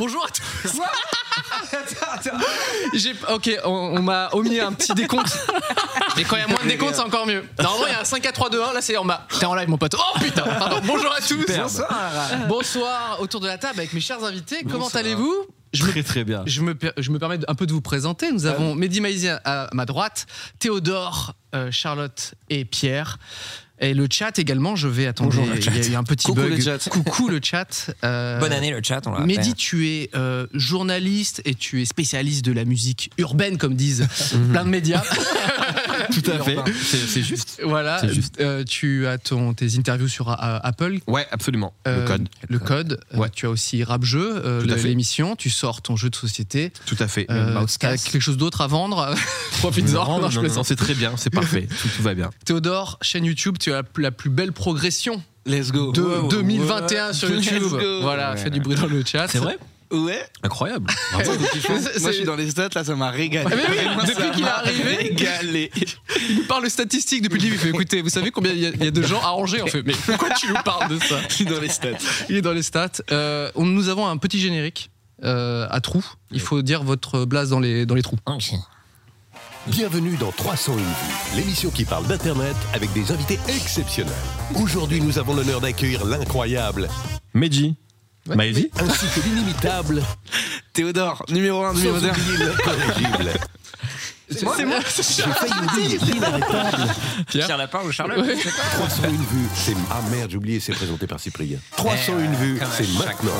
Bonjour à tous. J'ai- ok, on, on m'a omis un petit décompte. Mais quand il y a moins de décompte, c'est encore mieux. Normalement, il y a un 5 4 3 2 1. Là, c'est en bas. T'es en live, mon pote. Oh putain, pardon. Bonjour à tous. Bonsoir. Bonsoir autour de la table avec mes chers invités. Comment allez-vous? Je me, Très très bien. je, me, per- je me permets un peu de vous présenter. Nous avons Mehdi Maizi à, à ma droite, Théodore, euh, Charlotte et Pierre. Et le chat également, je vais attendre. Bonjour, Il y a eu un petit Coucou, bug. le chat. Coucou le chat. Euh, Bonne année le chat, on l'a Mehdi, tu es euh, journaliste et tu es spécialiste de la musique urbaine, comme disent plein de médias. Tout à fait. C'est juste. voilà. Juste. Euh, tu as ton, tes interviews sur Apple. Ouais, absolument. Le code. Le code. Ouais. tu as aussi Rap Jeu, l'émission. Tu sors ton jeu de société. Tout à fait. T'as quelque chose d'autre à vendre? Profites-en. Non, Non, je non, plaisante. non, c'est très bien, c'est parfait. Tout, tout va bien. Théodore, chaîne YouTube, tu as la plus belle progression Let's go. de 2021 sur YouTube. Voilà, fais du bruit dans le chat. Ouais. Incroyable. C'est- Moi, je c'est- suis dans les stats, là, ça m'a régalé. Ah, mais oui, Vraiment, depuis qu'il est m'a arrivé. Régalé. Il nous parle de statistiques depuis le début. Il fait écoutez, vous savez combien il y, a- il y a de gens arrangés On fait mais pourquoi tu nous parles de ça Je suis dans les stats. Il est dans les stats. Euh, on- nous avons un petit générique euh, à trous. Il faut dire votre blase dans les, dans les trous. Bienvenue dans 301 vues, l'émission qui parle d'Internet avec des invités exceptionnels. Aujourd'hui, nous avons l'honneur d'accueillir l'incroyable Meiji. Ouais. Maëvi ainsi que l'inimitable Théodore, numéro 1, numéro sans 2. oublier l'incorrigible. C'est moi. J'ai failli. Pierre. Pierre Lapin ou Charlotte Ouais. 301 vues, c'est... Ah merde, j'ai oublié, c'est présenté par Cyprien. 301 vues, c'est maintenant.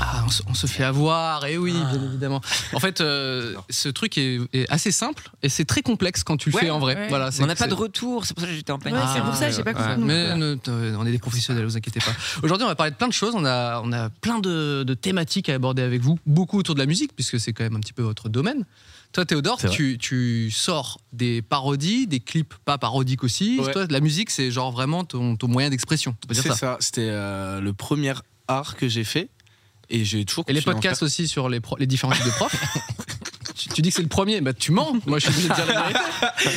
Ah, on, se, on se fait avoir, et oui, bien évidemment. En fait, euh, ce truc est, est assez simple et c'est très complexe quand tu le Ouais, fais en vrai. ouais. Voilà, c'est- On n'a pas de retour, c'est pour ça que j'étais en panique. Ouais, c'est pour ça, j'ai pas compris. Mais ne- euh, on est des professionnels, vous inquiétez pas. Aujourd'hui, on va parler de plein de choses. On a, on a plein de, de thématiques à aborder avec vous, beaucoup autour de la musique, puisque c'est quand même un petit peu votre domaine. Toi, Théodore, tu, tu sors des parodies, des clips pas parodiques aussi. Ouais. Toi, la musique, c'est genre vraiment ton, ton moyen d'expression. C'est ça. ça, c'était euh, le premier art que j'ai fait. Et j'ai toujours Et les podcasts aussi sur les, pro- les différents types de profs. tu, tu dis que c'est le premier, bah tu mens. Moi, je suis obligé de dire la vérité.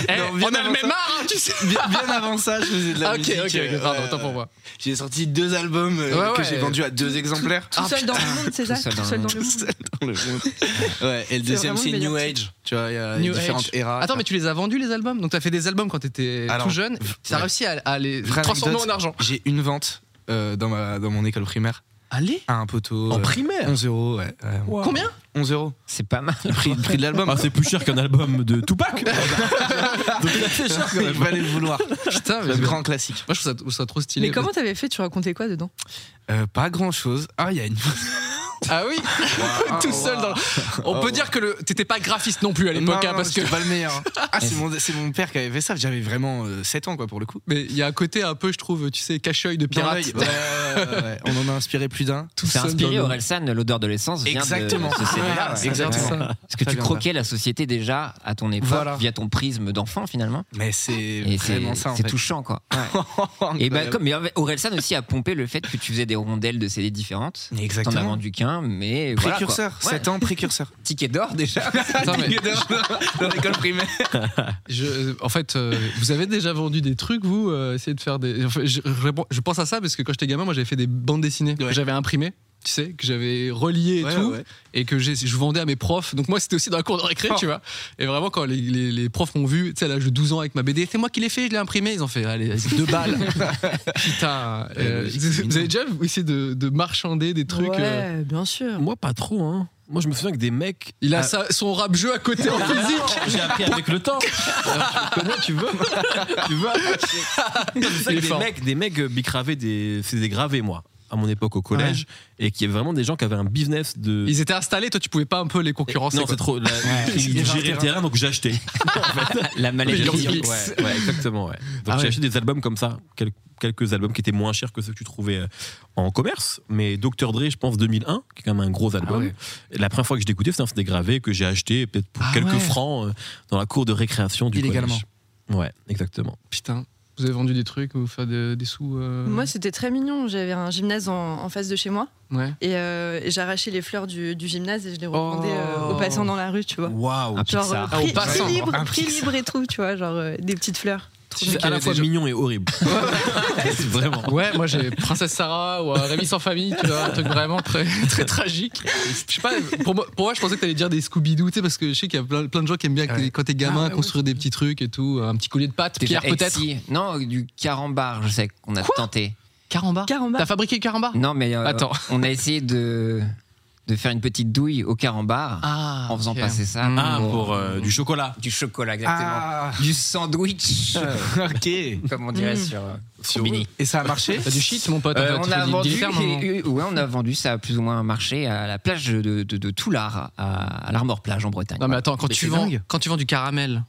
Eh, Non, on a le avant même ça. art, hein, tu sais. Bien, bien avant ça, je faisais de la Ah, ok, musique. ok, ok, euh, pardon, autant pour moi. J'ai sorti deux albums euh, Ouais, que ouais. j'ai vendus à deux exemplaires. Tout Ah, seul dans le monde, c'est ça Tout seul dans le dans le monde. Dans le monde. Ouais, et le C'est deuxième, vraiment c'est le New meilleur Age. Tu vois, il y a New différentes Age. eras. Attends, mais tu les as vendus les albums? Donc, tu as fait des albums quand tu étais Alors, tout jeune. Tu as ouais. réussi à, à les Vraie transformer anecdote, en argent. J'ai une vente euh, dans, ma, dans mon école primaire Allez à un poteau. En euh, primaire 11 euros, ouais. ouais. Combien 11 euros. C'est pas mal. Le prix, le prix de l'album. Ah, c'est plus cher qu'un album de Tupac. Donc il a fait cher quand Il même. fallait le vouloir. Putain, mais Le grand classique. Moi, je trouve ça, ça trop stylé. Mais comment t'avais fait Tu racontais quoi dedans? Euh, pas grand chose. Ah, il y a une. Ah oui Tout seul dans. On oh. peut dire que t'étais pas graphiste non plus à l'époque, hein, parce que. pas le meilleur. Ah, c'est mon, père qui avait fait ça, j'avais vraiment euh, 7 ans, quoi, pour le coup. Mais il y a un côté un peu, je trouve, tu sais, cache-œil de pirate. On en a inspiré plus d'un. Tout c'est inspiré, Orelsan, l'odeur de l'essence Exactement. Exactement. Parce que tu croquais la société déjà à ton époque, via ton prisme d'enfant, finalement. Mais c'est vraiment ça, C'est touchant, quoi. Et ben, comme Orelsan aussi a pompé le fait que tu faisais des rondelles de CD différentes. Exactement. T'en as vendu 15 mais. Précurseur, voilà, ans précurseur. Ticket d'or déjà. Ticket d'or dans l'école primaire. Euh, en fait, euh, vous avez déjà vendu des trucs, vous euh, Essayez de faire des. Je, pense à ça parce que quand j'étais gamin, moi j'avais fait des bandes dessinées. J'avais imprimé tu sais, que j'avais relié et Ouais, tout, ouais. et que j'ai- je vendais à mes profs. Donc moi, c'était aussi dans la cour de récré, tu vois. Et vraiment, quand les, les- les profs m'ont vu, tu sais, à l'âge de 12 ans avec ma BD, c'est moi qui l'ai fait, je l'ai imprimé. Ils ont fait, allez, deux balles. Putain. euh, logique, vous, avez déjà essayé de, de marchander des trucs Ouais, euh, bien sûr. Moi, pas trop, hein. Moi, je me souviens que des mecs. Il a sa- son rap jeu à côté en physique. J'ai appris avec le temps. Alors, Comment tu veux? Tu que des mecs, des mecs euh, bicravaient des. C'est des gravés, moi. À mon époque au collège et qu'il y avait vraiment des gens qui avaient un business de. Ils étaient installés, toi tu pouvais pas un peu les concurrencer. non, c'est trop. la- ils géraient le terrain. donc acheté. La maladie. Oui, Ouais, ouais, exactement. Ouais. Donc Ah j'ai ouais. acheté des albums comme ça, quel- quelques albums qui étaient moins chers que ceux que tu trouvais euh, en commerce. Mais Dr Dre, je pense 2001, qui est quand même un gros album. ouais. Et la première fois que je l'écoutais, c'était un CD gravé que j'ai acheté peut-être pour Ah quelques ouais. francs euh, dans la cour de récréation du Illégalement. collège. Ouais, exactement. Putain, vous avez vendu des trucs, vous faites des, des sous. euh, Moi, c'était très mignon. J'avais un gymnase en, en face de chez moi. Ouais. Et, euh, et j'ai arraché les fleurs du, du gymnase et je les revendais Oh. euh, aux passants dans la rue, tu vois. Waouh! Un Genre, Ah, prix, prix libre, prix libre et tout, tu vois, genre euh, des petites fleurs. C'est à la fois mignon et horrible. Vraiment. Ouais, moi j'ai Princesse Sarah ou Rémi sans famille, tu vois, un truc vraiment très, très tragique. Je sais pas, pour moi, pour moi je pensais que t'allais dire des Scooby-Doo, tu sais, parce que je sais qu'il y a plein, plein de gens qui aiment bien Ouais. quand t'es gamin Ah, ouais, construire des petits trucs et tout, un petit collier de Déjà, Pierre peut-être. Non, du carambar, je sais qu'on a tenté. Carambar? Carambar? T'as fabriqué le carambar? Non, mais euh, Attends. on a essayé de, de faire une petite douille au carambar Ah, en faisant passer ça Ah, pour euh, du chocolat. du chocolat, exactement. Ah, Du sandwich, ok. comme on dirait Mm. sur, euh, Sur Combini. Et ça a marché du shit, mon pote. en Euh, fait, on, a vendu, et- ouais, on a vendu, ça a plus ou moins marché à la plage de, de, de Toulard, à, à l'Armor Plage en Bretagne. Non mais attends, quand Mais tu c'est vends, dingue. quand tu vends du caramel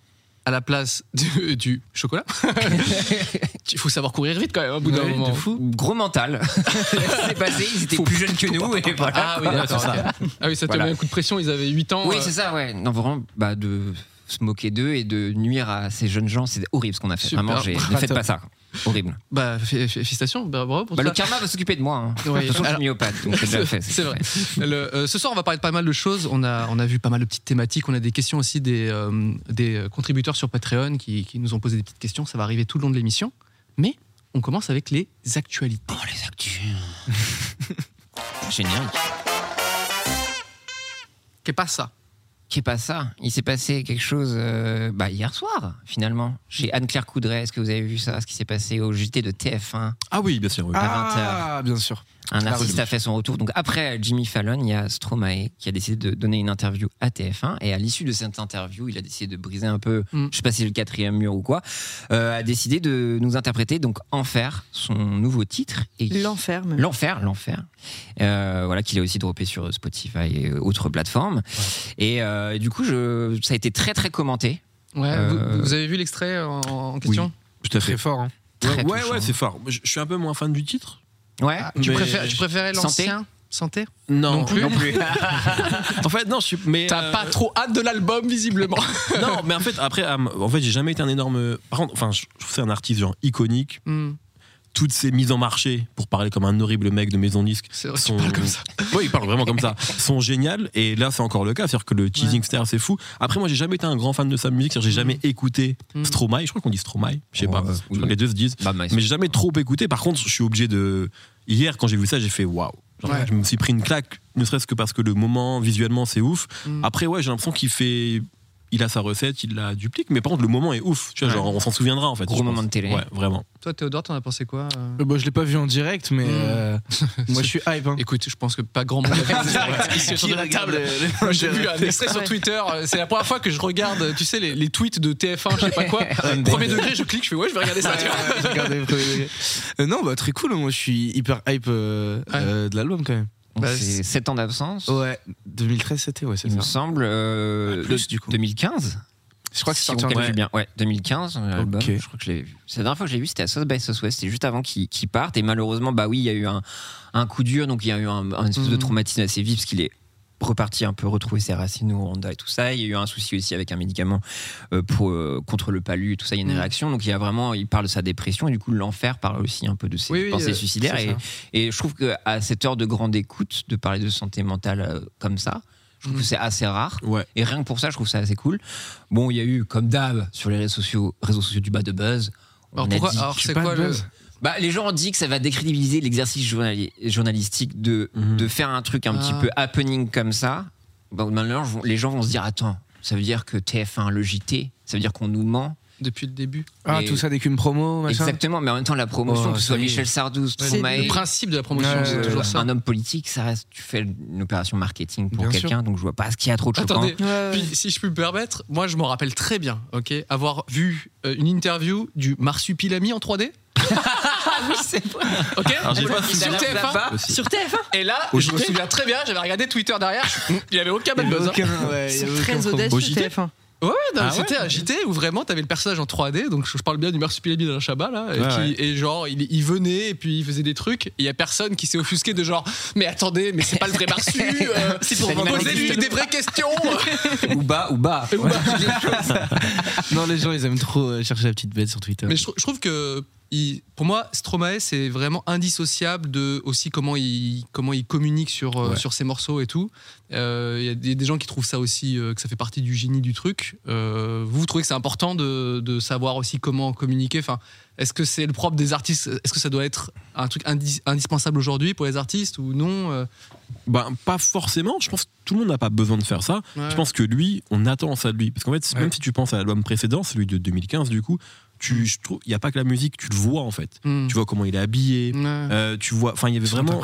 à la place du, du chocolat, il faut savoir courir vite quand même, au bout d'un Ouais, de moment. fou. Gros mental. C'est passé, ils étaient Faut- plus jeunes que nous. Et voilà. Ah oui, d'accord. ok. Ah oui, ça te Voilà. met un coup de pression, ils avaient 8 ans. Oui, euh, c'est ça, ouais. Non, vraiment, bah, de se moquer d'eux et de nuire à ces jeunes gens, c'est horrible ce qu'on a fait. Super. Vraiment, ne faites pas ça. Horrible. Bah, fé- fé- félicitations, bah, bravo pour Bah, ça. le karma va s'occuper de moi. hein. Oui, De toute façon, je alors- suis myopathe, donc c'est vrai. Le- euh, ce soir, on va parler de pas mal de choses. On a, on a vu pas mal de petites thématiques. On a des questions aussi des, euh, des contributeurs sur Patreon qui, qui nous ont posé des petites questions. Ça va arriver tout le long de l'émission. Mais on commence avec les actualités. Oh, les actus. Génial. Qu'est pas ça? Qui est pas ça Il s'est passé quelque chose euh, bah, hier soir, finalement, chez Anne-Claire Coudray. Est-ce que vous avez vu ça Ce qui s'est passé au JT de TF1 Ah oui, bien sûr. oui. Ah, bien sûr. Un artiste oui. a fait son retour. Donc après Jimmy Fallon, il y a Stromae qui a décidé de donner une interview à TF1 et à l'issue de cette interview, il a décidé de briser un peu, Mm. je sais pas si c'est le quatrième mur ou quoi, euh, a décidé de nous interpréter donc Enfer, son nouveau titre et L'enfer, même. L'enfer, l'enfer. Euh, voilà, qu'il a aussi droppé sur Spotify et autres plateformes. Et euh, du coup, je, ça a été très très commenté. Ouais, Euh, vous, vous avez vu l'extrait en, en question? Tout à Très fait. fort. Hein. Très ouais, touchant. ouais, c'est fort. Je, je suis un peu moins fan du titre. Ouais. tu, Mais- préfères, tu préférais l'ancien Santé Non, Non plus. Non plus. en fait, non, je suis. Mais T'as euh, pas trop hâte de l'album, visiblement. Non, mais en fait, après, euh, en fait, j'ai jamais été un énorme. Par contre, enfin, je c'est un artiste genre iconique. Hmm, Toutes ces mises en marché, pour parler comme un horrible mec de maison disque, c'est vrai, sont. tu parles comme ça. Oui, il parle vraiment comme ça. Sont géniales. Et là, c'est encore le cas. C'est-à-dire que le teasing star, c'est fou. Après, moi, j'ai jamais été un grand fan de sa musique. C'est-à-dire, j'ai jamais écouté Mm. Stromae. Je crois qu'on dit Stromae. Je sais Oh, pas. euh, Je crois les deux se disent. Bah, mais- Mais j'ai jamais trop écouté. Par contre, je suis obligé de. Hier, quand j'ai vu ça, j'ai fait waouh. Genre, Ouais. Je me suis pris une claque, ne serait-ce que parce que le moment, visuellement, c'est ouf. Mm. Après, ouais, j'ai l'impression qu'il fait. Il a sa recette, il la duplique, mais par contre, le moment est ouf. Tu vois, Ouais. genre, on s'en souviendra en fait. Gros je moment pense. de télé. Ouais, vraiment. Toi, Théodore, t'en as pensé quoi euh Euh, bah, je l'ai pas vu en direct, mais Mm. euh, moi je suis hype. Hein. Écoute, je pense que pas grand monde a vu la regarde J'ai vu un extrait sur. Twitter. euh, C'est la première fois que je regarde, tu sais, les, les tweets de TF1, je sais pas quoi. Premier degré, je clique, je fais ouais, je vais regarder ça. Euh, non, bah très cool. Moi, je suis hyper hype euh, euh, de l'album quand même. Bah, c'est 7 ans d'absence. Ouais, 2013 c'était, ouais, c'est Il me ça. semble. euh, Ouais, plus, de- du coup. 2015 Je crois que c'est Si on calcule bien. Ouais, 2015, l'album. Ok. Je crois que je l'ai vu. C'est la dernière fois que je l'ai vu, c'était à South by Southwest. C'était juste avant qu'il qu'il parte. Et malheureusement, bah oui, il y a eu un, un coup dur. Donc il y a eu un, un espèce de Mhm. traumatisme assez vif parce qu'il est reparti un peu retrouver ses racines au Rwanda et tout ça. Il y a eu un souci aussi avec un médicament euh, pour, euh, contre le palu et tout ça. Il y a une Mhm. réaction. Donc il y a vraiment, il parle de sa dépression et du coup l'enfer parle aussi un peu de ses Oui, pensées euh, suicidaires. Et, je trouve qu'à cette heure de grande écoute, de parler de santé mentale comme ça, je trouve que c'est assez rare. Ouais. Et rien que pour ça, je trouve ça assez cool. Bon, il y a eu, comme d'hab, sur les réseaux sociaux, réseaux sociaux du bas de buzz. On Alors pourquoi Alors c'est quoi le buzz. Bah, les gens ont dit que ça va décrédibiliser l'exercice journali- journalistique de, Mhm. de faire un truc un petit Ah. peu happening comme ça. Bon, maintenant, les gens vont se dire attends, ça veut dire que TF1, le JT, ça veut dire qu'on nous ment. depuis le début Ah, tout ça d'écume promo, machin. Exactement, mais en même temps, la promotion, Oh, que ce soit est. Michel Sardou, Stromae, Le principe de la promotion, Ouais, c'est toujours ça. un homme politique, ça reste, tu fais une opération marketing pour quelqu'un, donc je vois pas ce qu'il y a trop de choquant. Attendez, Ouais. Puis, si je peux me permettre, moi je me rappelle très bien, ok, avoir vu euh, une interview du Marsupilami en 3D. oui, c'est vrai. Ok Alors, j'ai pas Sur Dalaf TF1. Lapa. Aussi. Sur TF1 Et là, Au je me JT? souviens très bien, j'avais regardé Twitter derrière, il y avait aucun bad buzz. avait hein. aucun- ouais, il y C'est avait aucun très problème. audacieux JT? TF1. Ouais, non, Ah c'était ouais, un JT où vraiment t'avais le personnage en 3D, donc je, je parle bien du Marsupilami d'Alain Chabat là, et, Ouais, qui- ouais. et genre il, il venait et puis il faisait des trucs, et il y a personne qui s'est offusqué de genre, mais attendez, mais c'est pas le vrai Marsu, euh, C'est pour vendre posez-lui des des vraies questions. Ou bas, ou bas. Non, les gens, ils aiment trop euh, chercher la petite bête sur Twitter. mais je, trou- je trouve que il- pour moi, Stromae c'est vraiment indissociable de aussi comment il comment il communique sur euh, Ouais. sur ses morceaux et tout. Euh, Il y a des, des gens qui trouvent ça aussi euh, que ça fait partie du génie du truc. Euh, vous, vous trouvez que c'est important de, de savoir aussi comment communiquer? Enfin, est-ce que c'est le propre des artistes? Est-ce que ça doit être un truc indi- indispensable aujourd'hui pour les artistes ou non Ben, pas forcément. Je pense que tout le monde n'a pas besoin de faire ça. ouais. Je pense que lui, on attend ça de lui. Parce qu'en fait, Ouais. même si tu penses à l'album précédent, celui de 2015, du coup, tu, je trouve, il n'y a pas que la musique, tu le vois en fait. Hmm. Tu vois comment il est habillé. Ouais. euh, tu vois, enfin, il y avait vraiment,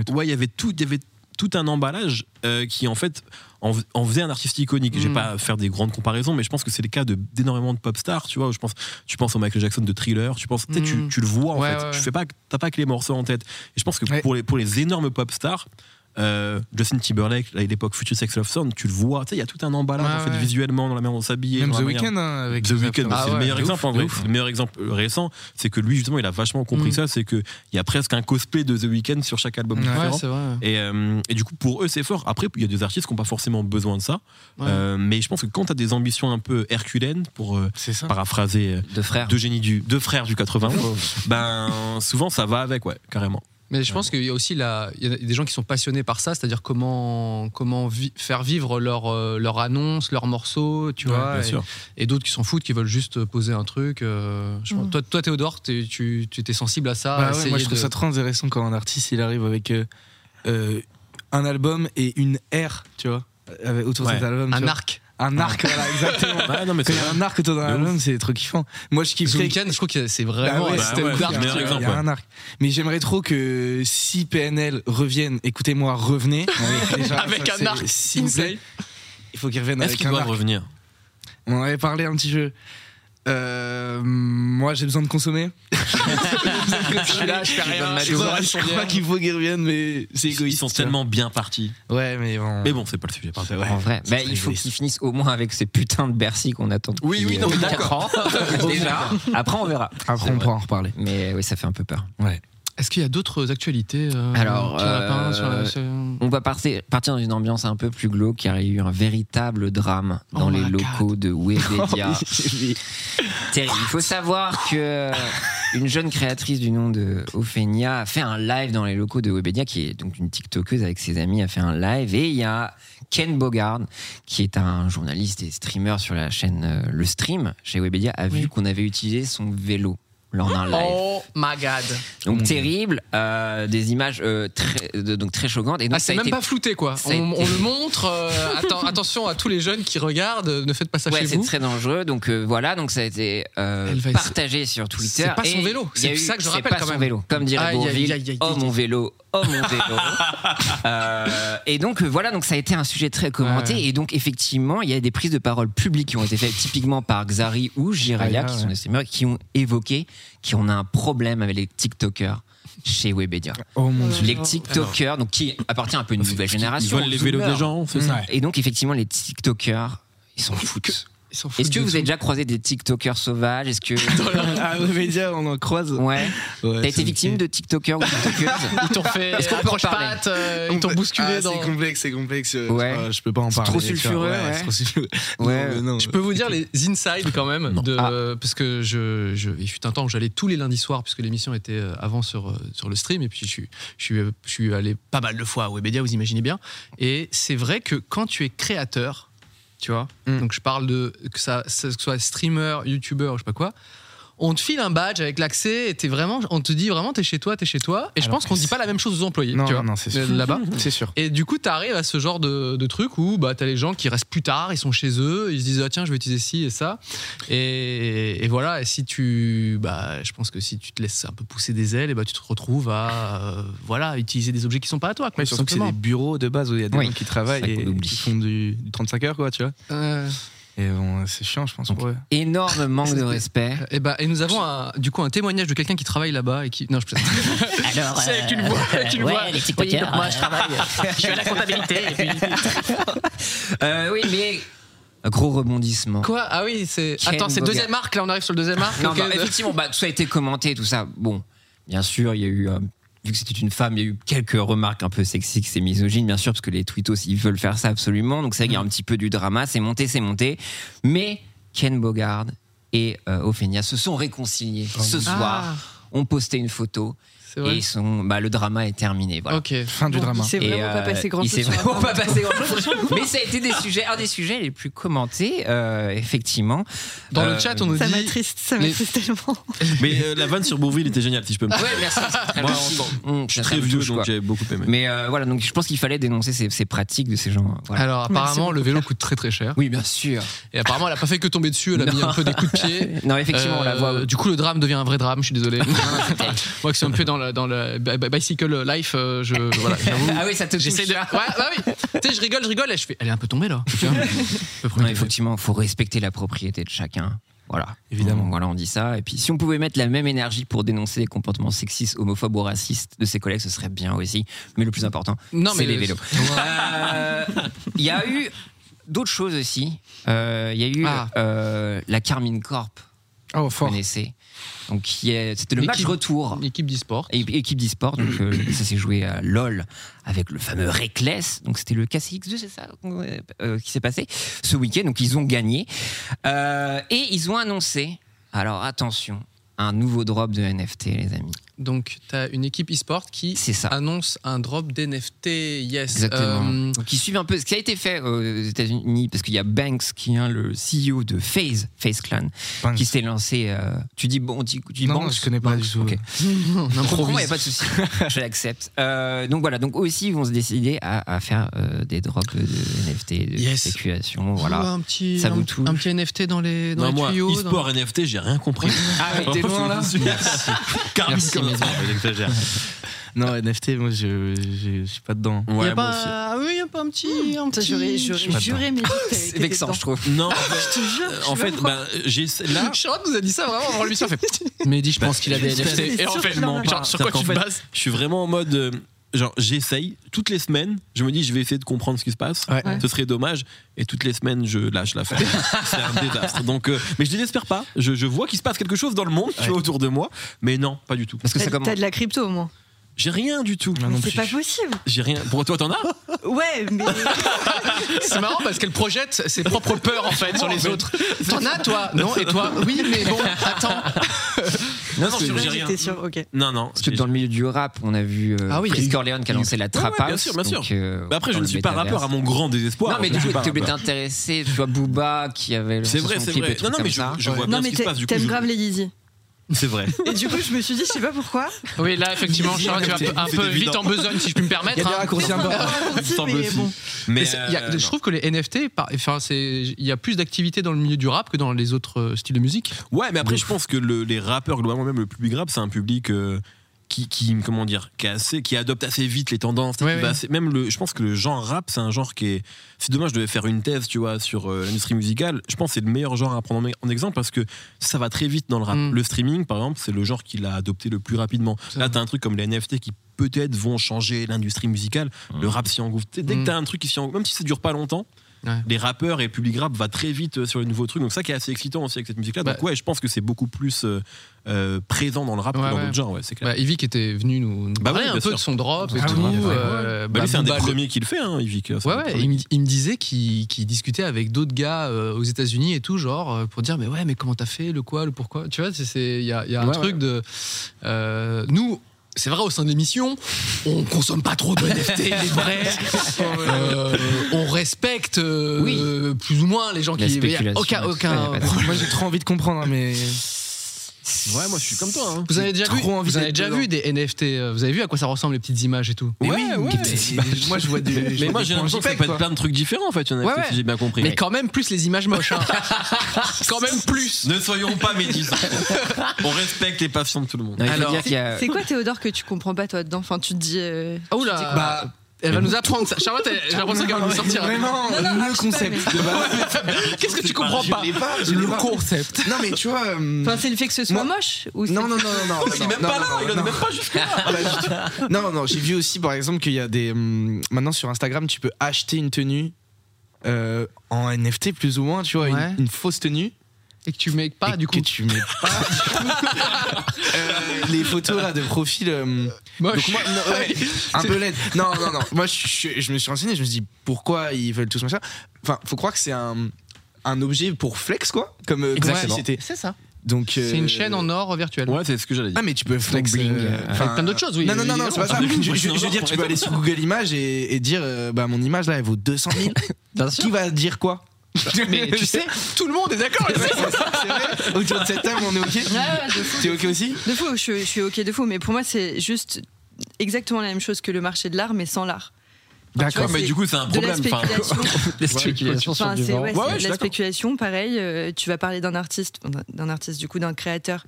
et tout. ouais, il y avait tout, il y avait tout un emballage euh, qui en fait en, en faisait un artiste iconique. Je vais Mm. pas faire des grandes comparaisons, mais je pense que c'est le cas de d'énormément de pop stars. Tu vois, je pense, tu penses au Michael Jackson de Thriller. Tu penses, tu sais, tu, tu le vois en Ouais, fait. ouais, Tu fais pas, t'as pas que les morceaux en tête. Et je pense que Ouais. pour les pour les énormes pop stars. Euh, Justin Timberlake, à l'époque Future Sex Love Sound, tu le vois, tu sais, il y a tout un emballage Ouais, en fait, ouais. visuellement dans la manière dont s'habiller. Même The Weeknd, hein, avec The les Weeknd, affaires. Ah c'est le meilleur exemple ouf, en vrai. C'est le meilleur exemple récent, c'est que lui justement il a vachement compris Mm. ça, c'est que il y a presque un cosplay de The Weeknd sur chaque album Ouais, différent. Ouais, c'est vrai. Et, euh, et du coup, pour eux, c'est fort. Après, il y a des artistes qui n'ont pas forcément besoin de ça. Euh, mais je pense que quand tu as des ambitions un peu herculènes, pour C'est paraphraser De frères. deux génies du, deux frères du 80, ben souvent ça va avec, ouais, carrément. Mais je pense qu'il y a aussi la, il y a des gens qui sont passionnés par ça, c'est-à-dire comment, comment vi- faire vivre leur, euh, leur annonce, leurs morceaux, tu Ouais, vois. bien et, d'autres qui s'en foutent, qui veulent juste poser un truc. euh, je pense- Mm. toi, toi, Théodore, tu, tu étais sensible à ça. à Bah ouais, moi je trouve de- ça trop intéressant quand un artiste il arrive avec euh, un album et une ère, tu vois, avec- autour Ouais. de cet album. un vois. arc. Un arc, voilà, exactement. Ouais, non, mais Quand c'est il y a un arc d'un De album, c'est trop kiffant. Moi je Ce kifferais. week-end, je trouve que c'est vraiment Bah ouais, un bah système ouais, d'arc. Il y a- un arc. Mais j'aimerais trop que si PNL reviennent, écoutez-moi, revenez. Déjà, Avec ça, un arc s'il vous plaît, insane. Il faut qu'ils reviennent Est-ce avec qu'ils un arc. revenir? On en avait parlé un petit peu. Euh, moi j'ai besoin de consommer. Je suis là, je fais rien. Je je crois, vois, je crois qu'il faut qu'ils reviennent, mais c'est Ils égoïste. sont tu vois. tellement bien partis. Ouais, mais bon. Mais bon, c'est pas le sujet. En vrai, bah, il faut qu'ils finissent au moins avec ces putains de Bercy qu'on attend depuis Oui, oui, non, mais 4 ans. Déjà. Après, on verra. Après, on pourra en reparler. Mais oui, ça fait un peu peur. Ouais. Est-ce qu'il y a d'autres actualités euh, Alors, sur la- euh, sur- On va partir, partir dans une ambiance un peu plus glauque car il y a eu un véritable drame dans Oh les my locaux de Webedia. Terrible. Il faut savoir que une jeune créatrice du nom de Ophenia a fait un live dans les locaux de Webedia, qui est donc une TikTokeuse avec ses amis, a fait un live. Et il y a Ken Bogard, qui est un journaliste et streamer sur la chaîne euh, Le Stream chez Webedia, a vu qu'on avait utilisé son vélo lors d'un live. Oh my god. Donc terrible, euh, des images euh, très, de- donc très choquantes. Et donc Ah, ça c'est a même été pas flouté quoi. ça a On, été- on le montre. euh, atten- attention à tous les jeunes qui regardent. Ne faites pas ça Ouais, chez c'est vous. très dangereux. Donc euh, voilà, donc ça a été euh, Elle va partagé sur Twitter. C'est pas son Et vélo, il y a c'est eu- ça que je c'est rappelle pas quand son même. vélo. Comme dirait Aïe, aïe, Bourville, aïe, aïe, oh mon vélo, oh mon vélo. Euh, et donc euh, voilà, donc ça a été un sujet très commenté. Ouais. Et donc effectivement, il y a des prises de parole publiques qui ont été faites typiquement par Xari ou Jiraya, Ah, qui ouais. sont des streamers, qui ont évoqué qu'on a un problème avec les TikTokers chez Webedia. Oh mon dieu. Les TikTokers, donc qui appartient un peu à une nouvelle Ils génération. volent les vélos des gens, c'est ça Et donc effectivement, les TikTokers, ils s'en foutent. Est-ce que vous avez déjà croisé des TikTokers sauvages? Est-ce que Ah, ouais, média, on en croise. ouais Ouais, T'as été me victime de TikTokers ou TikTokeuses? Ils t'ont fait Est-ce qu'on peut en accroche-pattes, euh, ils t'ont Ah, bousculé dans. C'est complexe, c'est complexe. Ouais. euh, Je peux pas en parler. trop sulfureux, ouais. c'est trop sulfureux. Ouais. Non. Je peux vous dire les insides quand même, Non. de, Ah. parce que je, je, il fut un temps où j'allais tous les lundis soirs, puisque l'émission était euh, avant sur, euh, sur le stream, et puis je suis, je, suis, je suis allé pas mal de fois à Webedia, vous imaginez bien. Et c'est vrai que quand tu es créateur, tu vois, Mm. donc je parle de que ça, que ce soit streamer, youtubeur, je sais pas quoi. On te file un badge avec l'accès et t'es vraiment, on te dit vraiment t'es chez toi, t'es chez toi. Et je pense qu'on dit pas la même chose aux employés, Non, tu vois, non, c'est euh, sûr. là-bas. C'est sûr. Et du coup, tu arrives à ce genre de, de truc où bah, tu as les gens qui restent plus tard, ils sont chez eux, ils se disent ah, tiens, je vais utiliser ci et ça. Et, et voilà, et si tu. Bah, je pense que si tu te laisses un peu pousser des ailes, et bah, tu te retrouves à euh, voilà, utiliser des objets qui sont pas à toi. Quoi, Ouais, surtout que c'est des bureaux de base où il y a des Oui, gens qui travaillent et qui font du, du 35 heures, quoi, tu vois. Euh, Et bon, c'est chiant, je pense. Donc, pour eux. Énorme manque de respect. Et, bah, et nous avons un- du coup un témoignage de quelqu'un qui travaille là-bas et qui. Non, je plaisante. Alors, C'est avec une voix, avec une ouais, voix. les TikTokers. Moi, je travaille. je suis à la comptabilité. Et puis, Euh, oui, mais un gros rebondissement. Quoi? Ah oui, c'est. Ken Attends, c'est deuxième arc, là on arrive sur le deuxième arc. Non, bah, effectivement, bah, tout ça a été commenté, tout ça. Bon, bien sûr, il y a eu, euh, vu que c'était une femme, il y a eu quelques remarques un peu sexistes et misogynes, bien sûr, parce que les tweetos, ils veulent faire ça absolument. Donc, c'est vrai qu'il y a un petit peu du drama, c'est monté, c'est monté. Mais Ken Bogard et euh, Ophénia se sont réconciliés ce soir, Ah, ont posté une photo c'est et vrai. ils sont, bah, le drama est terminé. Voilà. Ok. Fin du Bon, drama. Il s'est Et, vraiment pas euh, passé grand il chose. s'est vraiment pas passé grand chose. Mais ça a été des sujets, un des sujets les plus commentés, euh, effectivement. Dans Euh, le chat, on nous Ça dit. m'attriste, ça les- m'attriste tellement. Mais euh, la vanne sur Bourville était géniale, si je peux me Ouais, permettre. merci. c'est très Moi, Mmh, Je suis ça très vieux, touche, donc j'ai beaucoup aimé. Mais euh, voilà, donc je pense qu'il fallait dénoncer ces, ces pratiques de ces gens. Voilà. Alors apparemment, le vélo coûte très très cher. oui, bien sûr. Et apparemment, elle a pas fait que tomber dessus, elle a mis un peu des coups de pied. Non, effectivement, on la voit. Euh, Du coup, le drame devient un vrai drame. Je suis désolé. Moi, qui suis un peu dans dans le bi- bi- bicycle life, euh, je voilà. Ah oui, ça te touche. de. Ouais, bah oui. Tu sais, je rigole, je rigole, et je fais. Elle est un peu tombée là. Tu vois Non, effectivement, il faut respecter la propriété de chacun. Voilà, Évidemment. On- voilà, on dit ça. Et puis, si on pouvait mettre la même énergie pour dénoncer les comportements sexistes, homophobes ou racistes de ses collègues, ce serait bien aussi. Mais le plus important, c'est les vélos. Euh, Il y a eu d'autres choses aussi. Euh, Il y a eu Ah. euh, la Carmine Corp, Oh, vous fort. connaissez. Donc, c'était le match retour équipe d'e-sport. É- équipe d'e-sport. Donc, euh, ça s'est joué à LOL avec le fameux Reckless. Donc, c'était le KCX2, c'est ça euh, qui s'est passé ce week-end. Donc, ils ont gagné. Euh, et ils ont annoncé, alors attention, un nouveau drop de NFT, les amis. Donc, tu as une équipe e-sport qui ça. annonce un drop d'NFT. Yes. Exactement. Euh, ils suivent un peu ce qui a été fait aux États-Unis, parce qu'il y a Banks, qui est le CEO de FaZe, FaZe Clan, Banks. qui s'est lancé. euh, tu dis bon, tu, tu dis Non, Banks non, je connais pas Banks, du tout. ok. on Je comprends, il n'y a pas de souci. je l'accepte. Euh, donc voilà, donc eux aussi ils vont se décider à, à faire euh, des drops de NFT, de Yes. spéculation. Voilà. un petit, Ça un, vous touche un petit NFT dans les, dans Non, les moi, tuyaux. e-sport, NFT, j'ai rien compris. Ah t'es loin, là Merci. Merci, Corp. maison. Ouais, J'exagère. Non, NFT, moi, je, je, je suis pas dedans. Il y Ouais, a pas, ah oui, il y a pas un petit, un Putain, petit. J'aurais juré, mais C'est vexant, je trouve. Non, en fait, Je te jure. euh, en fait, ben, j'ai là. Charlotte nous a dit ça vraiment avant l'émission. Fait Mehdi, je pense qu'il a des NFT. Et en fait, sur quoi tu bases Je suis vraiment en mode. Genre, j'essaye toutes les semaines. Je me dis, je vais essayer de comprendre ce qui se passe. Ouais. Ouais. Ce serait dommage. Et toutes les semaines, je lâche l'affaire. c'est un désastre. Donc, euh, mais je désespère pas. Je, je vois qu'il se passe quelque chose dans le monde, tu vois, autour de moi. Mais non, pas du tout. Parce que ça T'as commence. t'as de la crypto au moins. J'ai rien du tout. Non C'est plus. pas possible. J'ai rien. Pour toi, t'en as? Ouais, mais C'est marrant parce qu'elle projette ses propres peurs en fait sur les autres. T'en as toi? Non Et toi? Oui, mais bon, attends. Non, non, rien. j'étais sûre. Ok. Non, non. Parce que dans le milieu du rap, on a vu euh, Ah oui, Chris Corleone qui a lancé la Trap Ouais, ouais, bien sûr, bien sûr. donc, euh, Bah après, je ne le suis pas rappeur à mon grand désespoir. Non, mais du coup, pas t'es t'intéresser. Tu vois, Booba qui avait C'est lancé vrai, c'est vrai. Non, non, mais je, vois bien ce qui se passe. Du coup, t'aimes grave les Yeezy. C'est vrai. Et du coup, je me suis dit, je sais pas pourquoi. Oui, là, effectivement, Charlotte, tu vas un peu- un vite en besogne si je puis me permettre. Il y a des hein. raccourcis un peu. Un mais bon. Mais Mais c'est- il y a- euh, je trouve que les NFT, par- enfin, c'est, il y a plus d'activité dans le milieu du rap que dans les autres euh, styles de musique. Ouais, mais après, je pense que le- les rappeurs, globalement, même le public rap, c'est un public euh, qui, qui, comment dire, qui, est assez- qui adopte assez vite les tendances. Ouais, qui va ouais. assez- même le, je pense que le genre rap, c'est un genre qui est. C'est dommage, je devais faire une thèse, tu vois, sur euh, l'industrie musicale. Je pense que c'est le meilleur genre à prendre en, en exemple parce que ça va très vite dans le rap. Mm. Le streaming, par exemple, c'est le genre qui l'a adopté le plus rapidement. Là, t'as un truc comme les NFT qui peut-être vont changer l'industrie musicale. Le rap s'y engouffre. Dès que Mm. t'as un truc qui s'y engouffre, même si ça dure pas longtemps, Ouais. les rappeurs et public rap va très vite euh, sur les nouveaux trucs. Donc ça qui est assez excitant aussi avec cette musique-là. Donc Bah- ouais, je pense que c'est beaucoup plus euh, euh, présent dans le rap Ouais, que dans d'autres genres. Ouais, c'est clair. Bah, était venu nous, nous Bah parler oui, un peu sûr. de son drop et Ah tout. oui, euh, Bah, lui, c'est un des premiers qui le fait, hein, Yvick. Ouais, ouais, il, me- il me disait qu'il qu'il discutait avec d'autres gars euh, aux États-Unis et tout, genre pour dire mais ouais, mais comment t'as fait, le quoi, le pourquoi? Tu vois, il y a, y a un truc de nous. C'est vrai au sein de l'émission, on consomme pas trop de NFT, vrai. Euh, on respecte euh, plus ou moins les gens La qui. y a Aucun, aucun. Moi, j'ai trop envie de comprendre, hein, mais. Ouais, moi je suis comme toi. hein. Vous avez déjà vu, vous avez déjà vu des NFT euh, Vous avez vu à quoi ça ressemble les petites images et tout Ouais, oui, ouais. mais- moi, je vois des. Mais moi j'ai l'impression que ça peut être quoi. plein de trucs différents en fait, il y en a Ouais, peut-être, ouais. si j'ai bien compris. Mais quand même plus les images moches. hein. quand même plus. Ne soyons pas médisants. On respecte les passions de tout le monde. Alors- C'est quoi, Théodore, que tu comprends pas, toi, dedans? Enfin, tu te dis. euh, Oh là. Bah, Elle va nous apprendre ça. Charlotte, elle- j'ai l'impression qu'elle va nous sortir. Vraiment, le concept de base. Qu'est-ce que tu comprends pas Je l'ai pas, je l'ai Le pas. concept. Non, mais tu vois. euh, Enfin, c'est le fait que ce soit Moi- moche ou c'est- Non, non, non, non, non. Il est même pas là, il en est même pas jusqu'à là. Non, non, j'ai vu aussi par exemple qu'il y a des. hum, maintenant sur Instagram, tu peux acheter une tenue euh, en NFT plus ou moins, tu vois, une- Ouais. une, fausse tenue. Et que tu mets pas, et du coup. Que tu mets pas. du coup. Euh, les photos là de profil. euh, donc moi, non, ouais, un peu laide. Non, non, non. Moi, je, je- je me suis renseigné, je me suis dit pourquoi ils veulent tous machin? Enfin, faut croire que c'est un, un objet pour flex, quoi. Comme, euh, Exactement. c'était. C'est ça. Donc. C'est euh, une chaîne en or virtuelle. Ouais, c'est ce que j'allais dire. Ah, mais tu peux flex. bling, euh, euh, enfin, plein d'autres choses, oui. Non, non, non, non, c'est pas ça. Je, je- machine je veux dire, tu peux aller sur Google Images et, et dire euh, bah, mon image là, elle vaut 200 000. Bien sûr. Qui va dire quoi? Mais tu sais, tout le monde est d'accord. C'est vrai, c'est vrai. Autour de cette table, on est OK Ouais, ouais, de fou. T'es OK aussi? De fou, je, je suis ok de fou, mais pour moi, c'est juste exactement la même chose que le marché de l'art, mais sans l'art. D'accord. mais du coup, c'est un De la problème. Enfin, spéculation. Les spéculations sur Enfin, du ouais, la spéculation, pareil. euh, tu vas parler d'un artiste, d'un artiste du coup, d'un créateur.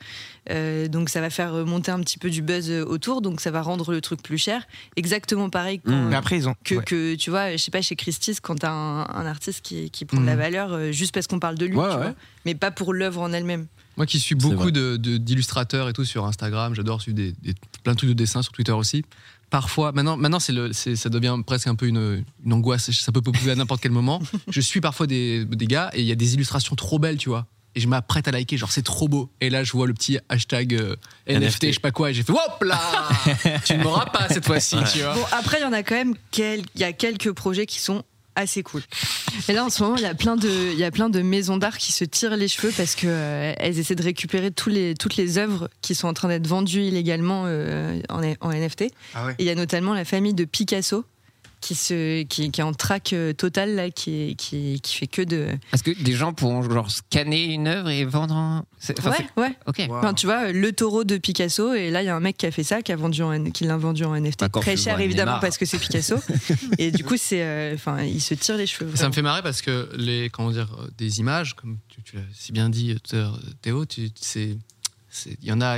Euh, donc ça va faire monter un petit peu du buzz euh, autour, donc ça va rendre le truc plus cher. Exactement pareil quand, Mais après, ils ont. que, ouais. que tu vois, je sais pas, chez Christie's, quand t'as un, un artiste qui, qui prend de la Mhm. valeur euh, juste parce qu'on parle de lui, Ouais, tu ouais. vois, mais pas pour l'œuvre en elle-même. Moi qui suis beaucoup vrai. de- de- d'illustrateurs et tout sur Instagram, j'adore suivre des, des- plein de trucs de dessin sur Twitter aussi. Parfois, maintenant, maintenant le, ça devient presque un peu une, une angoisse, ça peut popper à n'importe quel moment. Je suis parfois des, des gars et il y a des illustrations trop belles, tu vois. Et je m'apprête à liker, genre c'est trop beau. Et là, je vois le petit hashtag euh, NFT, je sais pas quoi, et j'ai fait hop là Tu ne m'auras pas cette fois-ci, tu vois. Bon, après, il y en a quand même quel- il y a quelques projets qui sont assez cool. Et là, en ce moment, il y a plein de, il y a plein de maisons d'art qui se tirent les cheveux parce que euh, elles essaient de récupérer tous les, toutes les œuvres qui sont en train d'être vendues illégalement euh, en, en NFT. Ah ouais. Et il y a notamment la famille de Picasso qui, se, qui, qui est en track euh, total là, qui, qui, qui fait que de. Est-ce que des gens pourront genre scanner une œuvre et vendre en... c'est- enfin, ouais, ouais. c'est- Ok. Enfin, tu vois, le taureau de Picasso, et là, il y a un mec qui a fait ça, qui a vendu en, qui l'a vendu en NFT. Bah, Très cher, évidemment, parce que c'est Picasso. et du coup, c'est, euh, enfin, il se tire les cheveux. Ça me fait marrer parce que les, comment dire, euh, des images, comme tu, tu l'as si bien dit, Théo, tu- c'est, c'est- il y en a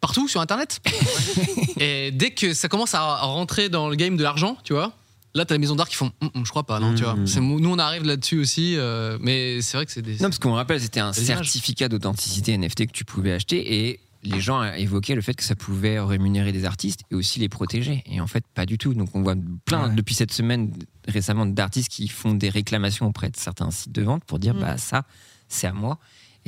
partout sur Internet. Et dès que ça commence à rentrer dans le game de l'argent, tu vois, là, t'as les maisons d'art qui font, Hum, hum, je crois pas, non, tu vois. C'est- nous, on arrive là-dessus aussi, euh, mais c'est vrai que c'est des. Non, parce qu'on me rappelle, c'était un certificat d'authenticité NFT que tu pouvais acheter et les gens évoquaient le fait que ça pouvait rémunérer des artistes et aussi les protéger. Et en fait, pas du tout. Donc, on voit plein, Ouais. depuis cette semaine, récemment, d'artistes qui font des réclamations auprès de certains sites de vente pour dire, bah, ça, c'est à moi.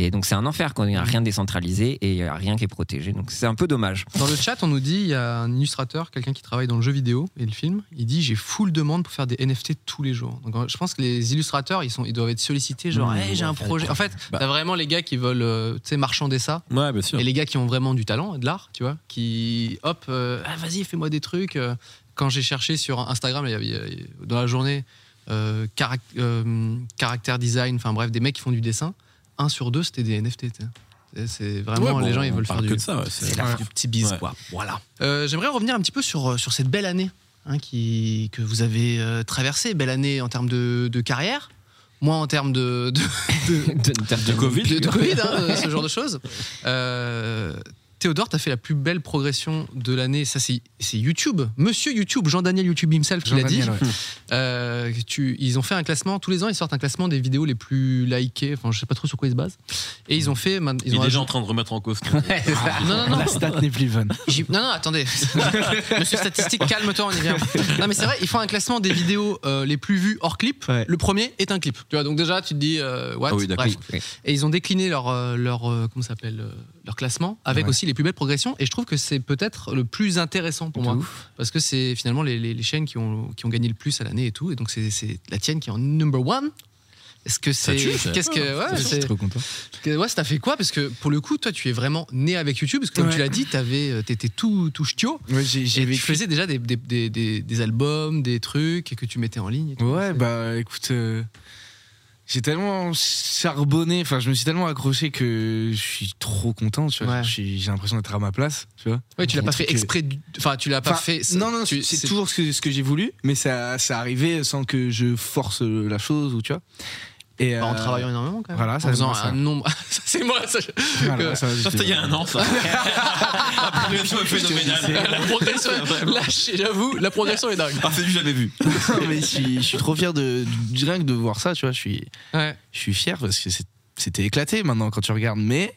Et donc, c'est un enfer quand il n'y a rien décentralisé et il n'y a rien qui est protégé. Donc, c'est un peu dommage. Dans le chat, on nous dit, il y a un illustrateur, quelqu'un qui travaille dans le jeu vidéo et le film, il dit j'ai full demande pour faire des NFT tous les jours. Donc je pense que les illustrateurs, ils, sont, ils doivent être sollicités, genre, Mmh, Hey, j'ai un projet. En fait, Bah. t'as vraiment les gars qui veulent, euh, tu sais, marchander ça. Ouais, bien sûr. Et les gars qui ont vraiment du talent de l'art, tu vois, qui, hop, euh, ah, vas-y, fais-moi des trucs. Euh, Quand j'ai cherché sur Instagram, il y avait, dans la journée, euh, euh, caractère design, enfin bref, des mecs qui font du dessin, un sur deux, c'était des NFT. C'est- vraiment, Ouais, bon, les gens, ils veulent faire que du, de ça. ouais, c'est- la- du petit bise, Ouais. quoi. Voilà. Euh, J'aimerais revenir un petit peu sur, sur cette belle année hein, qui, que vous avez euh, traversée. Belle année en termes de, de carrière. Moi, en termes de, de, De Covid. de, de Covid, hein, ce genre de choses. Euh, Théodore, t'as fait la plus belle progression de l'année. Ça, c'est YouTube. Monsieur YouTube, Jean-Daniel YouTube himself, qui l'a dit. Ouais. Euh, tu, ils ont fait un classement. Tous les ans, ils sortent un classement des vidéos les plus likées. Enfin, je sais pas trop sur quoi ils se basent. Et ils ont fait. man- Il Ils est ont déjà en train de remettre en cause. Non, non, non. La stat n'est plus bonne. Non, non, attendez. Monsieur Statistique, calme-toi, on y vient. Non, mais c'est vrai, ils font un classement des vidéos euh, les plus vues hors clip. Ouais. Le premier est un clip. Tu vois, donc déjà, tu te dis, euh, what? Ah oui, d'accord. Bref. Oui. Et ils ont décliné leur, leur, euh, comment s'appelle, leur classement avec Ouais. aussi les plus belles progressions. Et je trouve que c'est peut-être le plus intéressant pour moi. Ouf. Parce que c'est finalement les, les- les chaînes qui ont, qui ont gagné le plus à l'année et tout. Et donc, c'est la tienne qui est en number one. Est-ce que c'est. Qu'est-ce que. Ouais, Je suis c'est- trop content. ouais, ça t'a fait quoi? Parce que pour le coup, toi, tu es vraiment né avec YouTube. Parce que comme Ouais. tu l'as dit, t'avais, euh, t'étais tout, tout ch'tio. Ouais, j'ai Et tu vécu. faisais déjà des, des, des, des- des albums, des trucs et que tu mettais en ligne. et tout. Ouais, bah écoute, euh, j'ai tellement charbonné, enfin je me suis tellement accroché que je suis trop content, tu vois. Ouais. J'ai l'impression d'être à ma place, tu vois. Ouais, tu l'as pas fait euh, exprès. du- Enfin, tu l'as pas fait. Non, non, c'est toujours ce que, ce que j'ai voulu, mais ça, ça arrivait sans que je force la chose, ou tu vois. Et, Bah, en euh, travaillant énormément quand même. voilà, ça, en faisant un nombre. c'est moi, ça. voilà, Euh, ça, il y a un an, ça. La progression est phénoménale. la progression, là, j'avoue, la progression est dingue. Ah, c'est du jamais vu. Non, mais je suis, je suis trop fier de, de- rien que de voir ça, tu vois. Je suis, Ouais. je suis fier parce que c'était éclaté maintenant quand tu regardes. Mais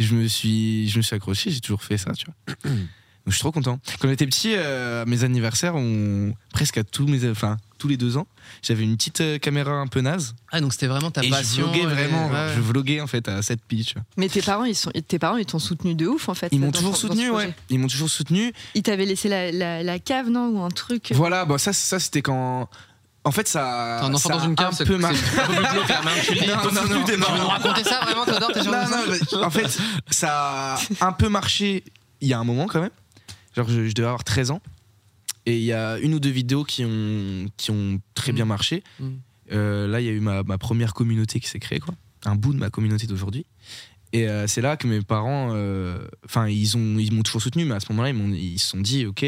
je me suis, je me suis accroché, j'ai toujours fait ça, tu vois. Je suis trop content. Quand j'étais petit, euh, à mes anniversaires, on, presque à tous mes, enfin tous les deux ans, j'avais une petite euh, caméra un peu naze Ah, donc c'était vraiment ta et je passion. vloguais et- vraiment. ouais. Je vloguais en fait à 7 piges. tu vois. Mais tes parents, ils sont, tes parents, ils t'ont soutenu de ouf en fait. Ils m'ont toujours soutenu, ouais. Ils m'ont toujours soutenu. Ils t'avaient laissé la, la, la cave, non Ou un truc Voilà, bah ça, ça c'était quand. En fait, ça. T'es un enfant ça dans a une cave, un peu marqué. le dis. Non, non, non. Tu veux nous raconter ça vraiment, de Non, non, en fait, ça a un peu marché il y a un moment quand même. Genre, je, je devais avoir 13 ans. Et il y a une ou deux vidéos qui ont, qui ont très bien marché. Mm. Euh, là, il y a eu ma, ma première communauté qui s'est créée, quoi. Un bout de ma communauté d'aujourd'hui. Et euh, c'est là que mes parents, euh, enfin, ils ont, ils m'ont toujours soutenu, mais à ce moment-là, ils, m'ont- ils se sont dit, ok,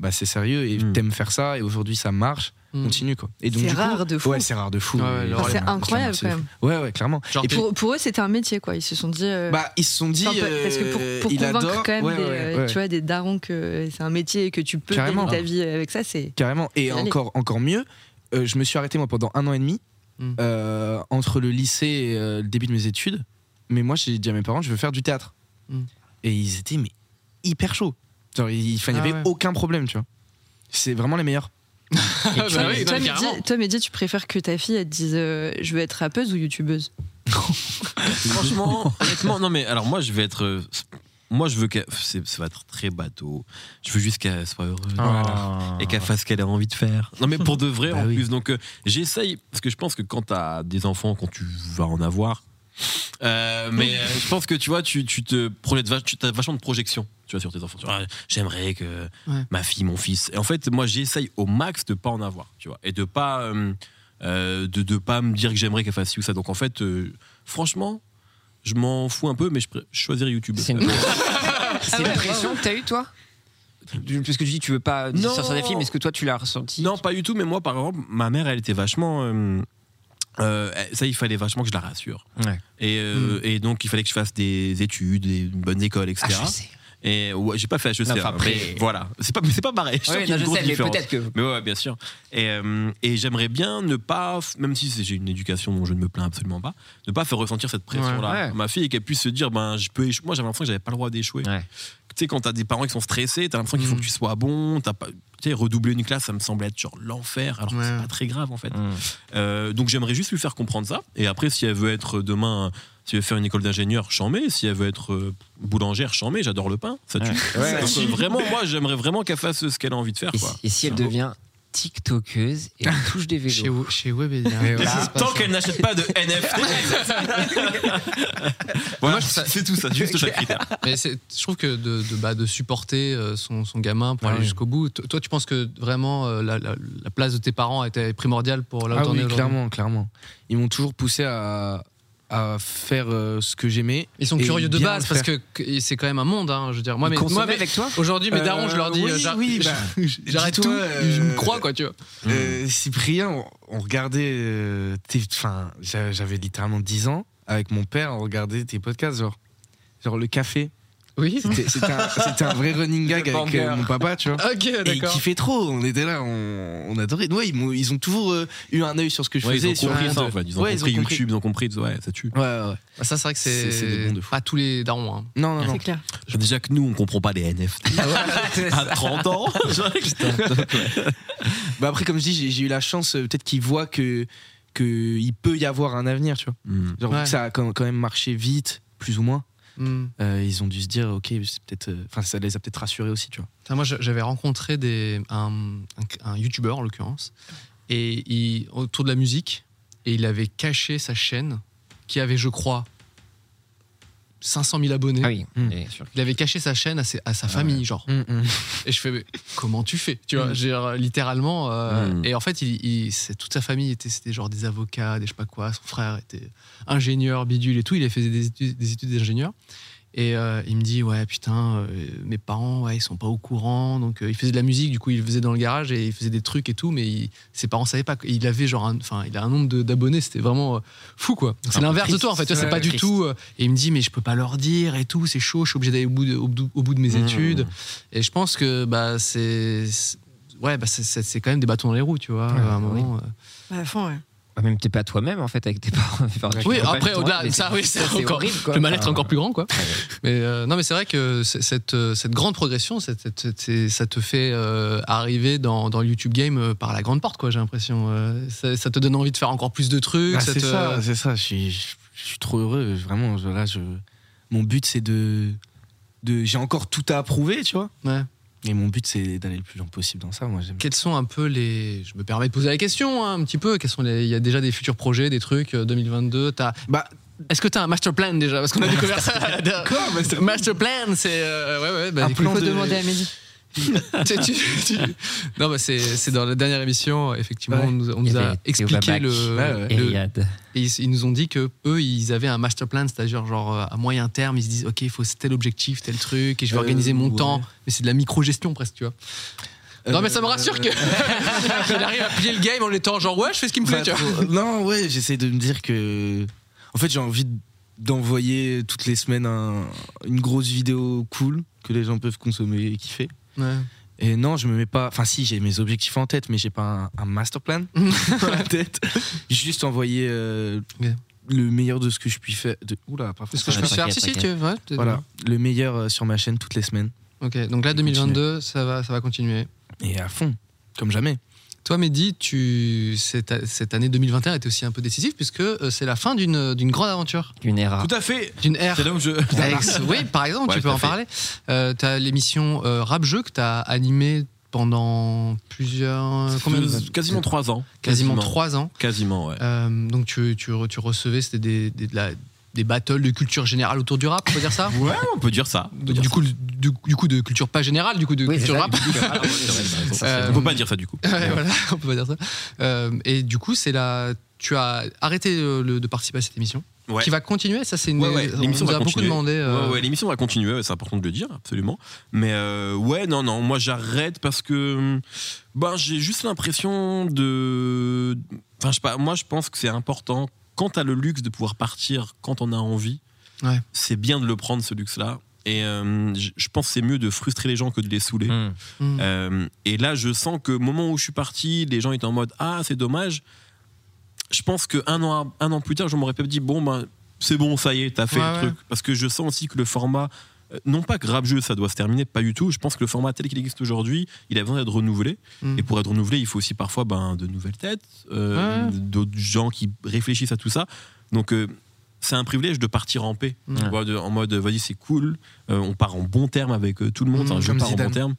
bah c'est sérieux et Mm. t'aimes faire ça et aujourd'hui ça marche, Mm. continue quoi. Et donc C'est du coup- rare de fou. Ouais, c'est rare de fou. Ouais, ouais, Enfin, c'est incroyable quand même. Ouais, ouais, clairement. Genre, Et Pour, pour eux, c'était un métier quoi. Ils se sont dit. euh, Bah, ils se sont dit. enfin, parce que pour, euh, pour il convaincre adore. quand même Ouais, des, ouais, euh, ouais. tu vois, des darons que c'est un métier et que tu peux Carrément. gagner ta vie avec ça, c'est. Carrément. Et Allez. encore, encore mieux, euh, je me suis arrêté moi pendant un an et demi Mm. euh, entre le lycée et euh, le début de mes études. Mais moi, j'ai dit à mes parents, je veux faire du théâtre. Et ils étaient mais hyper chauds. Genre, il enfin, il y Ah avait ouais. aucun problème, tu vois. C'est vraiment les meilleurs. Ah, toi, bah oui, toi, Mehdi, carrément. toi, Mehdi, tu préfères que ta fille elle te dise euh, je veux être rappeuse ou youtubeuse? Franchement, honnêtement, non mais alors moi je vais être, euh, moi je veux qu'elle, ça va être très bateau. Je veux juste qu'elle soit heureuse Ah. et qu'elle fasse ce qu'elle a envie de faire. Non mais pour de vrai Bah en oui. plus. Donc euh, j'essaye parce que je pense que quand t'as des enfants, quand tu vas en avoir, euh, mais euh, je pense que tu vois, tu, tu te projettes, tu as vachement de projection. Tu vois sur tes enfants. Tu vois, Ah, J'aimerais que Ouais. ma fille, mon fils. Et en fait, moi j'essaye au max de pas en avoir. Tu vois et de pas, euh, euh, de de pas me dire que j'aimerais qu'elle fasse ci ou ça. Donc en fait, euh, franchement. Je m'en fous un peu, mais je, choisirais YouTube. C'est une, c'est une pression que t'as eu toi? Parce que tu dis tu veux pas Non. sortir des films, est-ce que toi tu l'as ressenti? Non, pas du tout, mais moi, par exemple, ma mère, elle était vachement. Euh, euh, ça, il fallait vachement que je la rassure. Ouais. Et, euh, et donc, il fallait que je fasse des études, des une bonne école, etc. Et ouais, j'ai pas fait HEC. Non, enfin, hein, après- mais voilà, c'est pas, c'est pas pareil. Je, Ouais, non, sais, mais peut-être que. Mais ouais, bien sûr. Et, euh, et j'aimerais bien ne pas, même si j'ai une éducation dont je ne me plains absolument pas, ne pas faire ressentir cette pression-là à ma fille et qu'elle puisse se dire, ben, je peux échouer. Moi, j'avais l'impression que j'avais pas le droit d'échouer. Tu sais, quand t'as des parents qui sont stressés, t'as l'impression qu'il faut Mm. que tu sois bon. T'as pas, tu sais, redoubler une classe, ça me semble être genre l'enfer, alors que c'est pas très grave en fait. Mm. Euh, donc j'aimerais juste lui faire comprendre ça. Et après, si elle veut être demain, si elle veut faire une école d'ingénieur, j'en mets. Si elle veut être euh, boulangère, j'en mets. J'adore le pain, ça tue. Ouais. Donc, euh, vraiment, moi, j'aimerais vraiment qu'elle fasse ce qu'elle a envie de faire. Et, Quoi. si- et si elle devient TikTokeuse et elle touche des vélos Chez, chez Webedia. Tant qu'elle n'achète pas de NFT. voilà, c'est tout ça, juste chaque critère. Mais je trouve que de, de, bah, de supporter euh, son, son gamin pour aller jusqu'au bout. Toi, tu penses que vraiment la, la- la place de tes parents était primordiale pour là où Ah oui, clairement, clairement. Ils m'ont toujours poussé à, à faire euh, ce que j'aimais. Ils sont curieux de base parce que que c'est quand même un monde. Hein, je veux dire, moi, mais, moi, mais- avec toi aujourd'hui, mes Euh, darons, je leur dis, oui, euh, j'ar- oui, bah, j'arrête dis-toi, tout, euh, je me crois quoi, tu vois. Euh, Cyprien, on, on regardait. euh, tes- Enfin, j'a- j'avais littéralement 10 ans. Avec mon père, on regardait tes podcasts, genre, genre le café. Oui. C'était un, vrai running gag Le avec euh, mon papa, tu vois. Ok, Et il d'accord. kiffait trop, on était là, on, on adorait. Ouais, ils, ils ont toujours euh, eu un œil sur ce que je Ouais, faisais. ils ont sur compris ça en fait. Ils ont Ouais, compris YouTube, ils ont compris. Ouais, ça tue. Ouais, ouais. Bah, ça, c'est vrai que C'est- c'est des bons de fou. pas tous les darons. hein. Non, non, non. C'est clair. Déjà que nous, on comprend pas les NFT. à 30 ans. Bah après, comme je dis, j'ai eu la chance, euh, peut-être qu'ils voient que qu'il peut y avoir un avenir, tu vois. Hmm. Genre Ouais. que ça a quand même marché vite, plus ou moins. Hmm. Euh, ils ont dû se dire, ok, c'est peut-être, euh, enfin, ça les a peut-être rassurés aussi, tu vois. Moi, j'avais rencontré des, un, un, un youtubeur, en l'occurrence, et il, autour de la musique, et il avait caché sa chaîne, qui avait, je crois, 500 000 abonnés. Ah oui, Mm. sûr. Il avait caché sa chaîne à, ses- à sa famille, genre. Et je fais, mais comment tu fais? Tu vois, genre, littéralement. euh. Et en fait, il, toute sa famille était, c'était genre des avocats, des je sais pas quoi. Son frère était ingénieur, bidule et tout. Il a fait des études, des études d'ingénieur. Et euh, il me dit ouais putain euh, mes parents ouais ils sont pas au courant donc euh, il faisait de la musique du coup il faisait dans le garage et il faisait des trucs et tout mais il- ses parents savaient pas il avait genre un- enfin il a un nombre de- d'abonnés c'était vraiment euh, fou quoi c'est l'inverse de toi en fait tu vois, c'est pas du triste. tout euh, et il me dit mais je peux pas leur dire et tout c'est chaud je suis obligé d'aller au bout de, au, bout- au bout de mes Mmh. études et je pense que bah c'est ouais bah c'est- quand même des bâtons dans les roues tu vois Ouais, à un oui. moment euh. Bah, à fond, ouais. Ah, Même t'es pas toi-même en fait avec tes parents. Enfin, Oui, après, au-delà, ça, c'est- oui, c'est horrible, quoi. le mal-être est Enfin, encore plus grand, quoi. Mais euh, non, mais c'est vrai que cette, euh, cette grande progression, cette- cette- ça te fait euh, arriver dans, dans le YouTube game par la grande porte, quoi. J'ai l'impression. Euh, ça, ça te donne envie de faire encore plus de trucs. Ah, ça c'est te- ça, c'est ça. Je suis, je, je suis trop heureux. Vraiment, je- là, je, mon but, c'est de, de. J'ai encore tout à approuver, tu vois. Ouais. Et mon but, c'est d'aller le plus loin possible dans ça. Moi, j'aime. Quels sont un peu les. Je me permets de poser la question hein, un petit peu. Quels sont les... Il y a déjà des futurs projets, des trucs euh, 2022. T'as- Bah, Est-ce que tu as un master plan déjà? Parce qu'on a découvert ça. Quoi, master- master plan, c'est. euh, ouais, ouais. Bah, Un plan Faut de- demander à Mehdi. tu- tu- tu- Non, bah c'est dans la dernière émission, effectivement, Ouais. on nous, on a expliqué le. Ouais, ouais. le- Eliade. et ils, ils nous ont dit que eux, ils avaient un master plan, c'est-à-dire genre euh, à moyen terme, ils se disent ok, il faut tel objectif, tel truc, et je vais Euh, organiser mon temps. Mais c'est de la micro-gestion presque, tu vois. non, mais ça me rassure que qu'il arrive à plier le game en étant genre ouais, je fais ce qui me plaît, Pas tu vois. Non, ouais, j'essaie de me dire que. En fait, j'ai envie d'envoyer toutes les semaines un- une grosse vidéo cool que les gens peuvent consommer et kiffer. Ouais. Et non, je me mets pas. Enfin, si, j'ai mes objectifs en tête, mais j'ai pas un, un master plan dans la tête. Juste envoyer euh, le meilleur de ce que je puis faire. De... Oula, pas Est-ce que je peux faire Si, si, tu veux. Voilà, le meilleur euh, sur ma chaîne toutes les semaines. Ok, donc là, Et 2022, ça va, ça va continuer. Et à fond, comme jamais. Toi, Mehdi, tu, cette, cette année 2021 était aussi un peu décisive puisque euh, c'est la fin d'une d'une grande aventure, Une era. Tout à fait. d'une ère. C'est là où je. Oui, par exemple, Ouais, tu peux en fait. parler. Euh, tu as l'émission euh, Rap Jeu que tu as animée pendant plusieurs. Combien Quasiment trois ans. Quasiment trois ans. Quasiment, ouais. Euh, donc tu, tu, tu recevais, c'était des, des, de la- des battles de culture générale autour du rap, on peut dire ça Ouais, on peut dire ça. Du, coup, du, du coup, de culture pas générale, du coup, de Oui, culture ça, rap. du coup, ah, ouais, vrai. Euh, On peut pas dire ça du coup. Ouais, voilà, on peut pas dire ça. Euh, et du coup, c'est la. Tu as arrêté euh, le- de participer à cette émission, Ouais. qui va continuer. Ça, c'est une. Ouais, ouais, on l'émission nous va a beaucoup continuer. demandé. euh, Ouais, ouais, l'émission va continuer, c'est important de le dire, absolument. Mais euh, ouais, non, non, moi j'arrête parce que ben, j'ai juste l'impression de. Enfin, je sais pas, moi je pense que c'est important, quand t'as le luxe de pouvoir partir quand on a envie, Ouais. c'est bien de le prendre ce luxe-là. Et euh, je pense que c'est mieux de frustrer les gens que de les saouler. Hmm. Mm. Euh, et là, je sens que au moment où je suis parti, les gens étaient en mode Ah, c'est dommage. Je pense qu'un an, un an plus tard, je m'aurais peut-être dit Bon, ben, c'est bon, ça y est, t'as fait Ouais, le ouais. truc. Parce que je sens aussi que le format. Euh, Non pas que jeu ça doit se terminer, pas du tout. Je pense que le format tel qu'il existe aujourd'hui, il a besoin d'être renouvelé. Mm. Et pour être renouvelé, il faut aussi parfois ben, de nouvelles têtes, euh, Ouais. d'autres gens qui réfléchissent à tout ça. Donc euh, c'est un privilège de partir en paix. En mode, vas-y, c'est cool, euh, on part en bon terme avec tout le monde. Mm, Enfin, je pars en bon terme.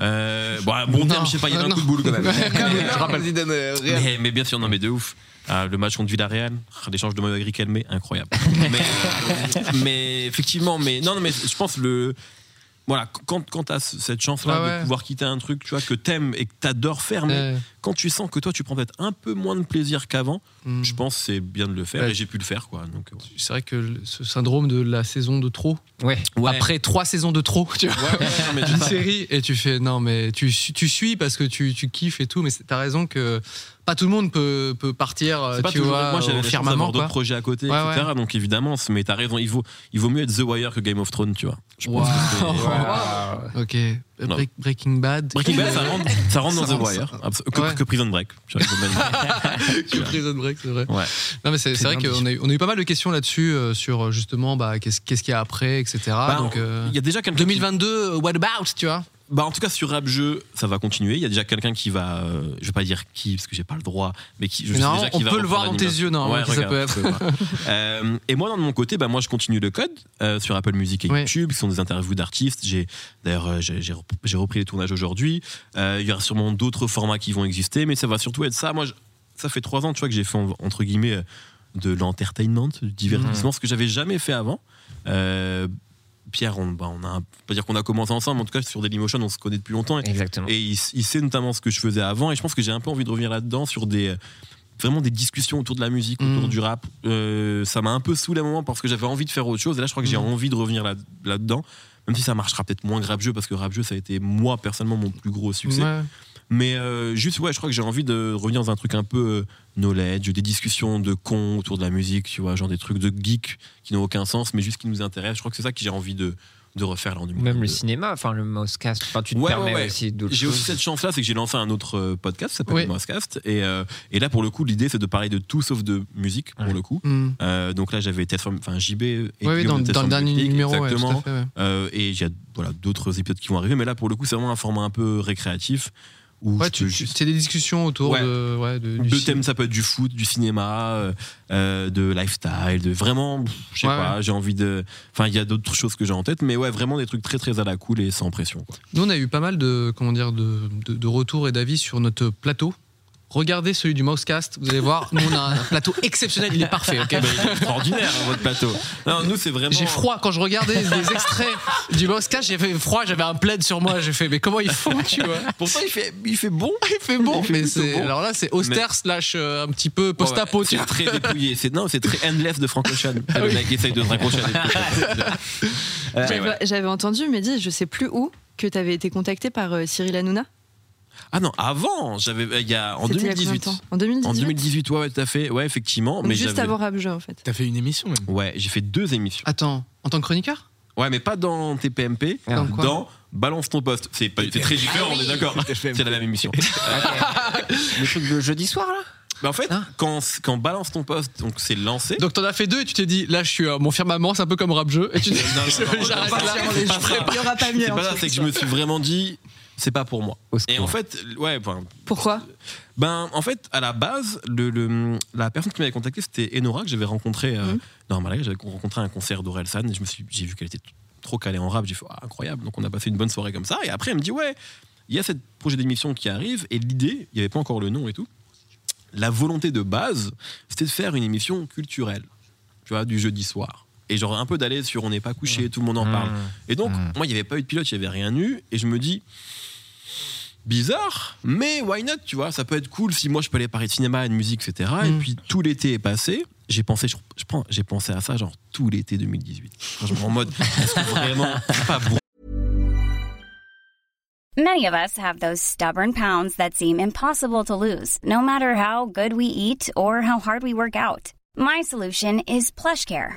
Euh, bon, bon Non, terme, je sais pas, il y avait un coup de boule quand même. Je rappelle. mais, mais bien sûr, non, mais de ouf. Ah, le match contre Villarreal, ah, l'échange de Mohamed Riquelme, incroyable. mais, euh, mais effectivement, mais non, non, mais je pense le. Voilà, quand, quand tu as cette chance-là ouais. de pouvoir quitter un truc tu vois, que t'aimes et que t'adores faire, mais Euh, quand tu sens que toi tu prends peut-être un peu moins de plaisir qu'avant, mm. je pense que c'est bien de le faire Ouais. et j'ai pu le faire quoi. Donc, ouais. C'est vrai que ce syndrome de la saison de trop, Ouais. après trois saisons de trop, tu vois, Ouais, ouais, non, mais une série, et tu fais non, mais tu, tu suis parce que tu, tu kiffes et tout, mais c'est- t'as raison que pas tout le monde peut, peut partir, euh, C'est pas tu toujours- vois, moi j'avais d'avoir d'autres projets à côté, Ouais, etc. Donc évidemment, mais t'as raison, il vaut, il vaut mieux être The Wire que Game of Thrones, tu vois. Je pense que Wow. Ok. Euh, Non. Break- Breaking Bad. Breaking Bad, ça rentre, ça rentre dans Ça The rentre, Wire. ça. Que, Ouais. que Prison Break. Que Prison Break, c'est vrai. Non, mais c'est vrai qu'on a, eu- on a eu pas mal de questions là-dessus, euh, sur justement bah, qu'est-ce qu'est-ce qu'il y a après, etc. Bah, Donc, euh, y a déjà quelqu'un. qui- 2022, euh, what about, tu vois? Bah, en tout cas, sur Rap Jeu, ça va continuer. Il y a déjà quelqu'un qui va. euh, je vais pas dire qui, parce que j'ai pas le droit, mais qui. Je Mais sais déjà qui on va peut le voir dans tes yeux, Ouais, qui ça peut voir. Euh, et moi, de mon côté, bah, moi, je continue le code euh, sur Apple Music et. YouTube, qui sont des interviews d'artistes. J'ai d'ailleurs, euh, j'ai j'ai rep- j'ai repris les tournages aujourd'hui. Il y aura sûrement d'autres formats qui vont exister, mais ça va surtout être ça. Moi, je- ça fait trois ans, tu vois, que j'ai fait entre guillemets de l'entertainment, du divertissement, ce que j'avais jamais fait avant. Euh, Pierre, on, bah, on a, pas dire qu'on a commencé ensemble, en tout cas sur Dailymotion, on se connaît depuis longtemps. Et, Exactement. et il, il sait notamment ce que je faisais avant, et je pense que j'ai un peu envie de revenir là-dedans sur des vraiment des discussions autour de la musique, autour Mm. du rap. Euh, ça m'a un peu saoulé à un moment parce que j'avais envie de faire autre chose. Et là, je crois que j'ai Mm. envie de revenir là- là-dedans. Même si ça marchera peut-être moins que rap jeu parce que rap jeu, ça a été moi personnellement mon plus gros succès. Ouais. Mais euh, juste, ouais, je crois que j'ai envie de revenir dans un truc un peu euh, knowledge, des discussions de cons autour de la musique, tu vois, genre des trucs de geeks qui n'ont aucun sens, mais juste qui nous intéressent. Je crois que c'est ça que j'ai envie de, de refaire là en 2022. Même le cinéma, enfin le Mousecast. Enfin, tu te Ouais, permets ouais, ouais. aussi d'autres J'ai aussi cette chance-là, c'est que j'ai lancé un autre euh, podcast qui s'appelle Oui. le Mousecast. Et, euh, et là, pour le coup, l'idée, c'est de parler de tout sauf de musique, pour Ouais. le coup. Mm. Euh, donc là, j'avais enfin JB et Ouais, oui, dans, le dernier numéro, exactement. fait, ouais. Euh, et il y a voilà, d'autres épisodes qui vont arriver, mais là, pour le coup, c'est vraiment un format un peu récréatif. Ouais, tu, juste- c'est des discussions autour Ouais. de, ouais, de, thèmes, ça peut être du foot, du cinéma, euh, euh, de lifestyle, de vraiment, je sais pas, j'ai envie de. Enfin, il y a d'autres choses que j'ai en tête, mais ouais, vraiment des trucs très très à la cool et sans pression. Quoi. Nous, on a eu pas mal de, comment dire, de, de, de retours et d'avis sur notre plateau. Regardez celui du Mousecast, vous allez voir, nous on a un plateau exceptionnel, il est parfait. ok Bah, il est extraordinaire hein, votre plateau. Non, nous c'est vraiment. J'ai froid quand je regardais des extraits du Mousecast, j'ai fait froid, j'avais un plaid sur moi, j'ai fait mais comment ils font, tu vois? Pourtant il fait, il fait bon. Il fait bon, Il fait mais c'est bon. alors là c'est austère slash euh, un petit peu post-apo, Ouais, tu c'est très dépouillé. C'est non, c'est très endless de Frank Ocean. Ah le mec essaye de se raccrocher à. Euh, J'avais ouais. j'avais entendu, mais dis, je sais plus où, que tu avais été contacté par euh, Cyril Hanouna? Ah non, avant, j'avais euh, il y a en C'était il y a combien de 2018. temps En 2018. En 2018, ouais, ouais, tout à fait. Ouais, effectivement. Donc mais juste avant Rap Jeu, en fait. T'as fait une émission même. Ouais, j'ai fait deux émissions. Attends, en tant que chroniqueur Ouais, mais pas dans TPMP, Ah. Dans quoi dans Balance ton poste. C'est pas- c'est très différent, on est d'accord. C'est la même émission. Le truc de jeudi soir là Mais en fait, Ah. quand, quand Balance ton poste, donc c'est lancé. Donc t'en as fait deux et tu t'es dit là je suis à mon firmament, c'est un peu comme rap jeu et tu t'es Non, non, non, non, j'arrête pas là. Je. Il y aura pas mieux. C'est pas ça, c'est que je me suis vraiment dit, c'est pas pour moi. Et en fait, ouais, enfin, Pourquoi Ben, en fait, à la base, le, le- la personne qui m'avait contacté, c'était Enora, que j'avais rencontré euh, dans Malaga. J'avais rencontré à un concert d'Orelsan et je me suis, j'ai vu qu'elle était trop calée en rap. J'ai fait, ah, incroyable. Donc, on a passé une bonne soirée comme ça. Et après, elle me dit, ouais, il y a ce projet d'émission qui arrive. Et l'idée, il n'y avait pas encore le nom et tout. La volonté de base, c'était de faire une émission culturelle, tu vois, du jeudi soir. Et genre, un peu d'aller sur On n'est pas couché, tout le monde en parle. Et donc, Mhm. moi, il n'y avait pas eu de pilote, il n'y avait rien eu. Et je me dis, bizarre, mais why not, tu vois, ça peut être cool si moi je peux aller parler de cinéma et de musique, etc. Et puis tout l'été est passé. J'ai pensé, je, je pense, j'ai pensé à ça genre tout l'été 2018. Franchement, en mode, est-ce que vraiment, pas bon? Many of us have those stubborn pounds that seem impossible to lose, no matter how good we eat or how hard we work out. My solution is PlushCare.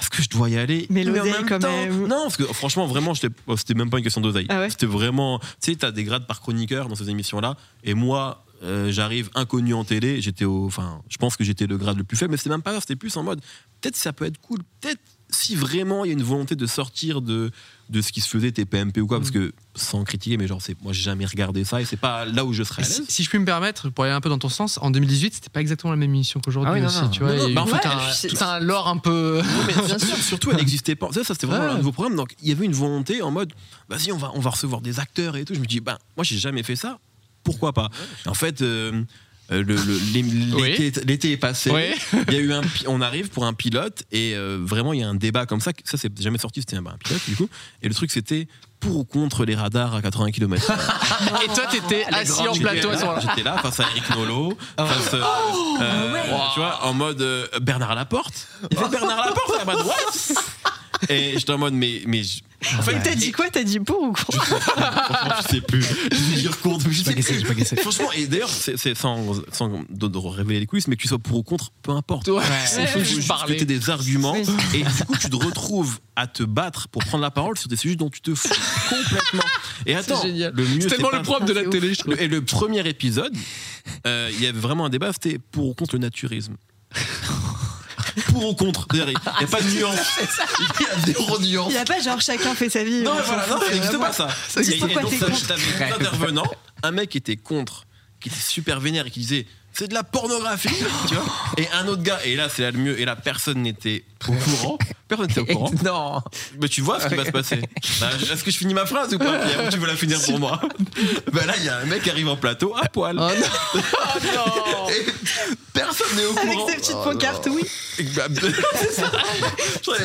est-ce que je dois y aller Mais en l'oseille, même quand temps- même. Non, parce que franchement, vraiment, oh, c'était même pas une question d'oseille. Ah ouais c'était vraiment, tu sais, t'as des grades par chroniqueur dans ces émissions-là, et moi. euh, J'arrive inconnu en télé, j'étais au, enfin, je pense que j'étais le grade le plus faible, mais c'était même pas grave, c'était plus en mode, peut-être ça peut être cool, peut-être si vraiment il y a une volonté de sortir de, de ce qui se faisait TPMP ou quoi, parce que sans critiquer, mais genre, c'est, moi j'ai jamais regardé ça et c'est pas là où je serais à Si, je puis me permettre, pour aller un peu dans ton sens, en 2018, c'était pas exactement la même émission qu'aujourd'hui Ah oui, non, aussi, non. tu vois. Non, bah en fait, ouais, c'est- un lore un peu. mais surtout, surtout, elle n'existait pas. Ça, ça c'était vraiment Ouais. un nouveau programme. Donc, il y avait une volonté en mode, vas-y, on va, on va recevoir des acteurs et tout. Je me dis, ben, moi, j'ai jamais fait ça. Pourquoi pas? En fait, euh, euh, le- le- l'é- Oui. l'été est passé. Oui. Il y a eu un, on arrive pour un pilote et euh, vraiment, il y a un débat comme ça. Ça, c'est jamais sorti. C'était un, bah, un pilote du coup. Et le truc, c'était pour ou contre les radars à 80 km. Et toi, t'étais assis en plateau à ce moment-là. J'étais là face à Eric Nolot, face, euh, euh, tu vois, en mode euh, Bernard Laporte. Il fait Bernard Laporte à ma droite. Et j'étais en mode, mais, mais je- en fait, T'as dit quoi? T'as dit pour ou quoi je sais plus. Je vais dire contre, mais je sais Pas plus. pas guessé. Franchement, et d'ailleurs, c'est c'est sans, sans de, de révéler les coulisses, mais que tu sois pour ou contre, peu importe. Ouais, Il faut juste juste parler. que t'aies des arguments et du coup tu te retrouves à te battre pour prendre la parole sur des sujets dont tu te fous complètement. Et attends, génial. le mieux C'est tellement le propre de la C'est télé, je trouve. le- Et le premier épisode, euh, il y avait vraiment un débat, c'était pour ou contre le naturisme. Pour ou contre. C'est-à-dire, Il n'y a pas de nuance. Il y a zéro nuance. Il n'y a pas genre chacun fait sa vie. Non, on mais voilà, non, ça c'est n'existe pas ça. Ça Et- et pourquoi donc, t'es ça, contre T'avais deux intervenants, un mec qui était contre, qui était super vénère et qui disait c'est de la pornographie, tu vois. Et un autre gars, et là c'est là le mieux, et là personne n'était au courant. Personne n'était au courant. Non. Mais tu vois ce qui va se passer. Bah, Est-ce que je finis ma phrase ou pas Pierre, ou tu veux la finir pour moi? Bah là, il y a un mec qui arrive en plateau à poil. Oh non Et personne n'est au Avec courant. ses petites pancartes, oui. Bah, c'est ça. Je crois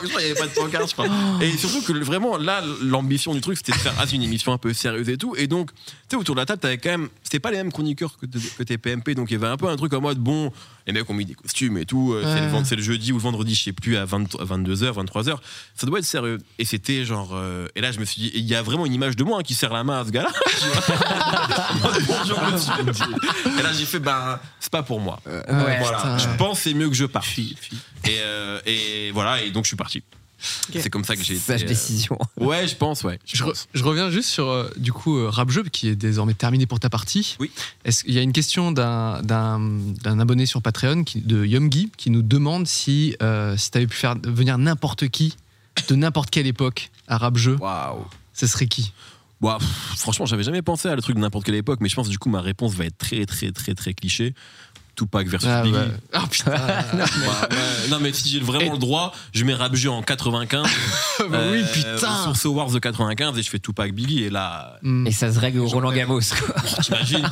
qu'il n'y avait, pas de pancarte, je crois. Et surtout que vraiment, là, l'ambition du truc, c'était de faire ah, une émission un peu sérieuse et tout. Et donc, tu sais, autour de la table, t'avais quand même. C'était pas les mêmes chroniqueurs que, que tes PMP, donc il y avait un peu un truc en mode bon, les mecs ont mis des costumes et tout. euh, C'est le, c'est jeudi ou le vendredi, je sais plus, à 20 22h, 23h. Ça doit être sérieux. Et c'était genre. euh, et là, je me suis dit, il y a vraiment une image de moi hein, qui serre la main à ce gars-là. Bonjour, monsieur. Et là, j'ai fait, bah, c'est pas pour moi. Ouais. Voilà, putain. je pense que c'est mieux que je parte. Et, euh, et voilà, et donc je suis parti. C'est comme ça que j'ai été. Sage euh, décision. Ouais, je pense, ouais. Je, re- je reviens juste sur euh, du coup euh, rap jeu qui est désormais terminé pour ta partie. Oui. Est-ce qu'il y a une question d'un d'un d'un abonné sur Patreon qui, de Yomgi qui nous demande si euh, si t'avais pu faire venir n'importe qui de n'importe quelle époque à rap jeu, Waouh. ce serait qui? Bon, pff, franchement, j'avais jamais pensé à le truc de n'importe quelle époque, mais je pense que du coup ma réponse va être très, très, très, très cliché. Tupac versus Ah, Biggie. Ah, putain. Non mais si j'ai vraiment le droit, je mets rap en 95. Bah oui, euh, putain. Sur ce Wars de 95 et je fais Tupac Biggie et là, Hmm. Et ça se règle au Roland Gamos. quoi. t'imagines.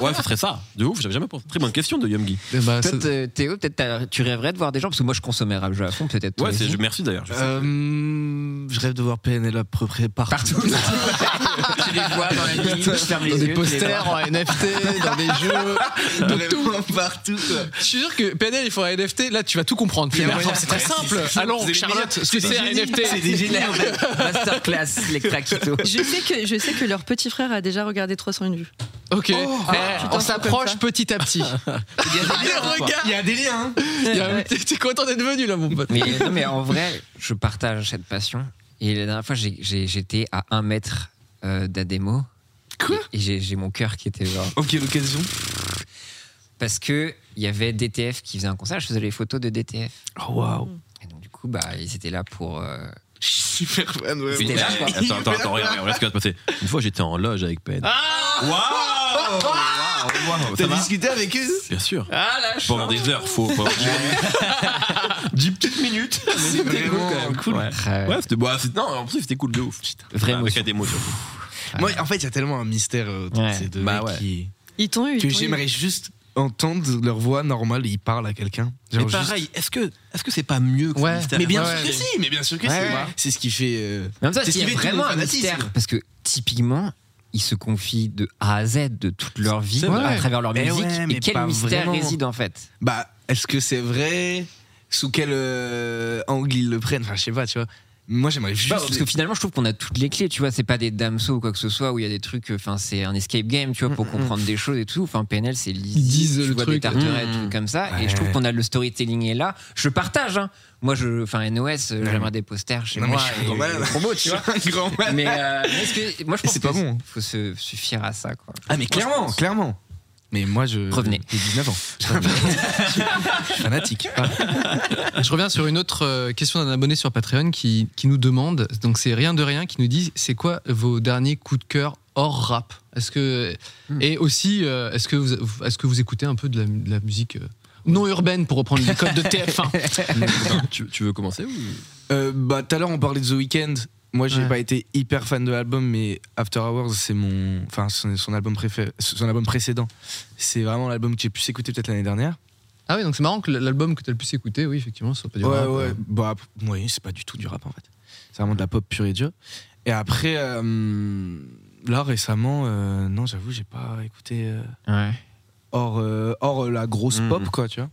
Ouais, ce serait ça. De ouf, j'avais jamais pensé. Très bonne question de Yomgi. Eh bah, ça- Peut-être, euh, Théo, peut-être tu rêverais de voir des gens, parce que moi je consommais rap à fond, peut-être. Ouais, je, merci d'ailleurs. Je. Euh, je rêve de voir PNL à peu près partout. Partout. tu les vois dans la nuit, fermes les dans yeux. des posters en NFT, dans des jeux, de tout. Vraiment partout. quoi. Je suis sûr que PNL, il faut un NFT. Là, tu vas tout comprendre. C'est très simple. Allons, Charlotte, ce que C'est un des NFT. c'est des génies. Masterclass, les craquitos. Je sais que, je sais que leur petit frère a déjà regardé 301 vues. Ok. Eh, putain, on s'approche petit à petit. Il y a des liens. hein. Il y a- T'es t'es content d'être venu là, mon pote. Mais, non, mais en vrai, je partage cette passion. Et la dernière fois, j'étais à un mètre euh, d'Ademo. Quoi? Et j'ai j'ai mon cœur qui était genre. Ok, l'occasion. Parce que il y avait DTF qui faisait un concert, je faisais les photos de DTF. Oh waouh. Et donc, du coup, bah, ils étaient là pour. euh, super fan. ouais. C'était là, quoi. Attends, attends, attends, regarde, regarde ce qui va se passer. Une fois, j'étais en loge avec PN. Waouh Waouh Ça T'as va discuté avec eux? Bien sûr. Ah la Pendant des heures, faut. faut... 10 petites minutes. Vraiment cool. Ouais, Ouais. ouais c'était bon, c'est- non, en plus c'était cool de ouf. Vraie Avec la démo, surtout. Moi, en fait, il y a tellement un mystère euh, autour de Ouais. ces deux Bah mecs ouais. qui- Ils t'ont eu. ils que t'ont eu. j'aimerais juste entendre leur voix normale et ils parlent à quelqu'un. Mais juste- pareil, est-ce que est-ce que c'est pas mieux que Ouais. Mystère Mais bien Ouais, sûr que si, mais bien sûr que Ouais, si. ouais. C'est ce qui fait. euh, C'est ce qui fait vraiment un mystère. Parce que typiquement, ils se confient de A à Z de toute leur vie à travers leur Mais musique. ouais, mais et quel pas mystère vraiment. réside en fait Bah, est-ce que c'est vrai? Sous quel euh, angle ils le prennent? Enfin, je sais pas, tu vois. Moi, j'aimerais juste. Bah, Parce que finalement, je trouve qu'on a toutes les clés, tu vois. C'est pas des damso ou quoi que ce soit où il y a des trucs. Enfin, c'est un escape game, tu vois, pour comprendre des choses et tout. Enfin, PNL, c'est lisible, Ils disent tu le vois, truc. des tarterets, Mm. des trucs comme ça. Ouais. Et je trouve qu'on a le storytelling est là. Je partage, hein. Moi, je, enfin, NOS, euh, j'aimerais des posters chez Non, mais moi. je suis un grand malade. des promos, tu vois. un grand mal. Mais, euh, mais que- moi, je pense c'est que pas bon. faut se suffire à ça, quoi. Ah, mais clairement, clairement. Mais moi, je. Revenez. J'ai 19 ans. Je suis fanatique. Je reviens sur une autre euh, question d'un abonné sur Patreon qui, qui nous demande, donc c'est rien de rien, qui nous dit c'est quoi vos derniers coups de cœur hors rap? Est-ce que et aussi euh, est-ce que vous est-ce que vous écoutez un peu de la, de la musique euh, non urbaine pour reprendre les codes de TF1 tu, tu veux commencer ou? Euh, bah, tout à l'heure, on parlait de The Weeknd. Moi, j'ai Ouais. pas été hyper fan de l'album, mais After Hours, c'est mon. Enfin, son, son album préféré, son album précédent. C'est vraiment l'album que j'ai pu s'écouter peut-être l'année dernière. Ah oui, donc c'est marrant que l'album que tu as le plus écouté, oui, effectivement, c'est pas du ouais, rap. ouais. euh. Bah, oui, c'est pas du tout du rap en fait. C'est vraiment de la pop pure et dure. Et après, euh, là récemment, euh, non, j'avoue, j'ai pas écouté euh, Ouais. hors, hors la grosse Mhm. pop, quoi, tu vois.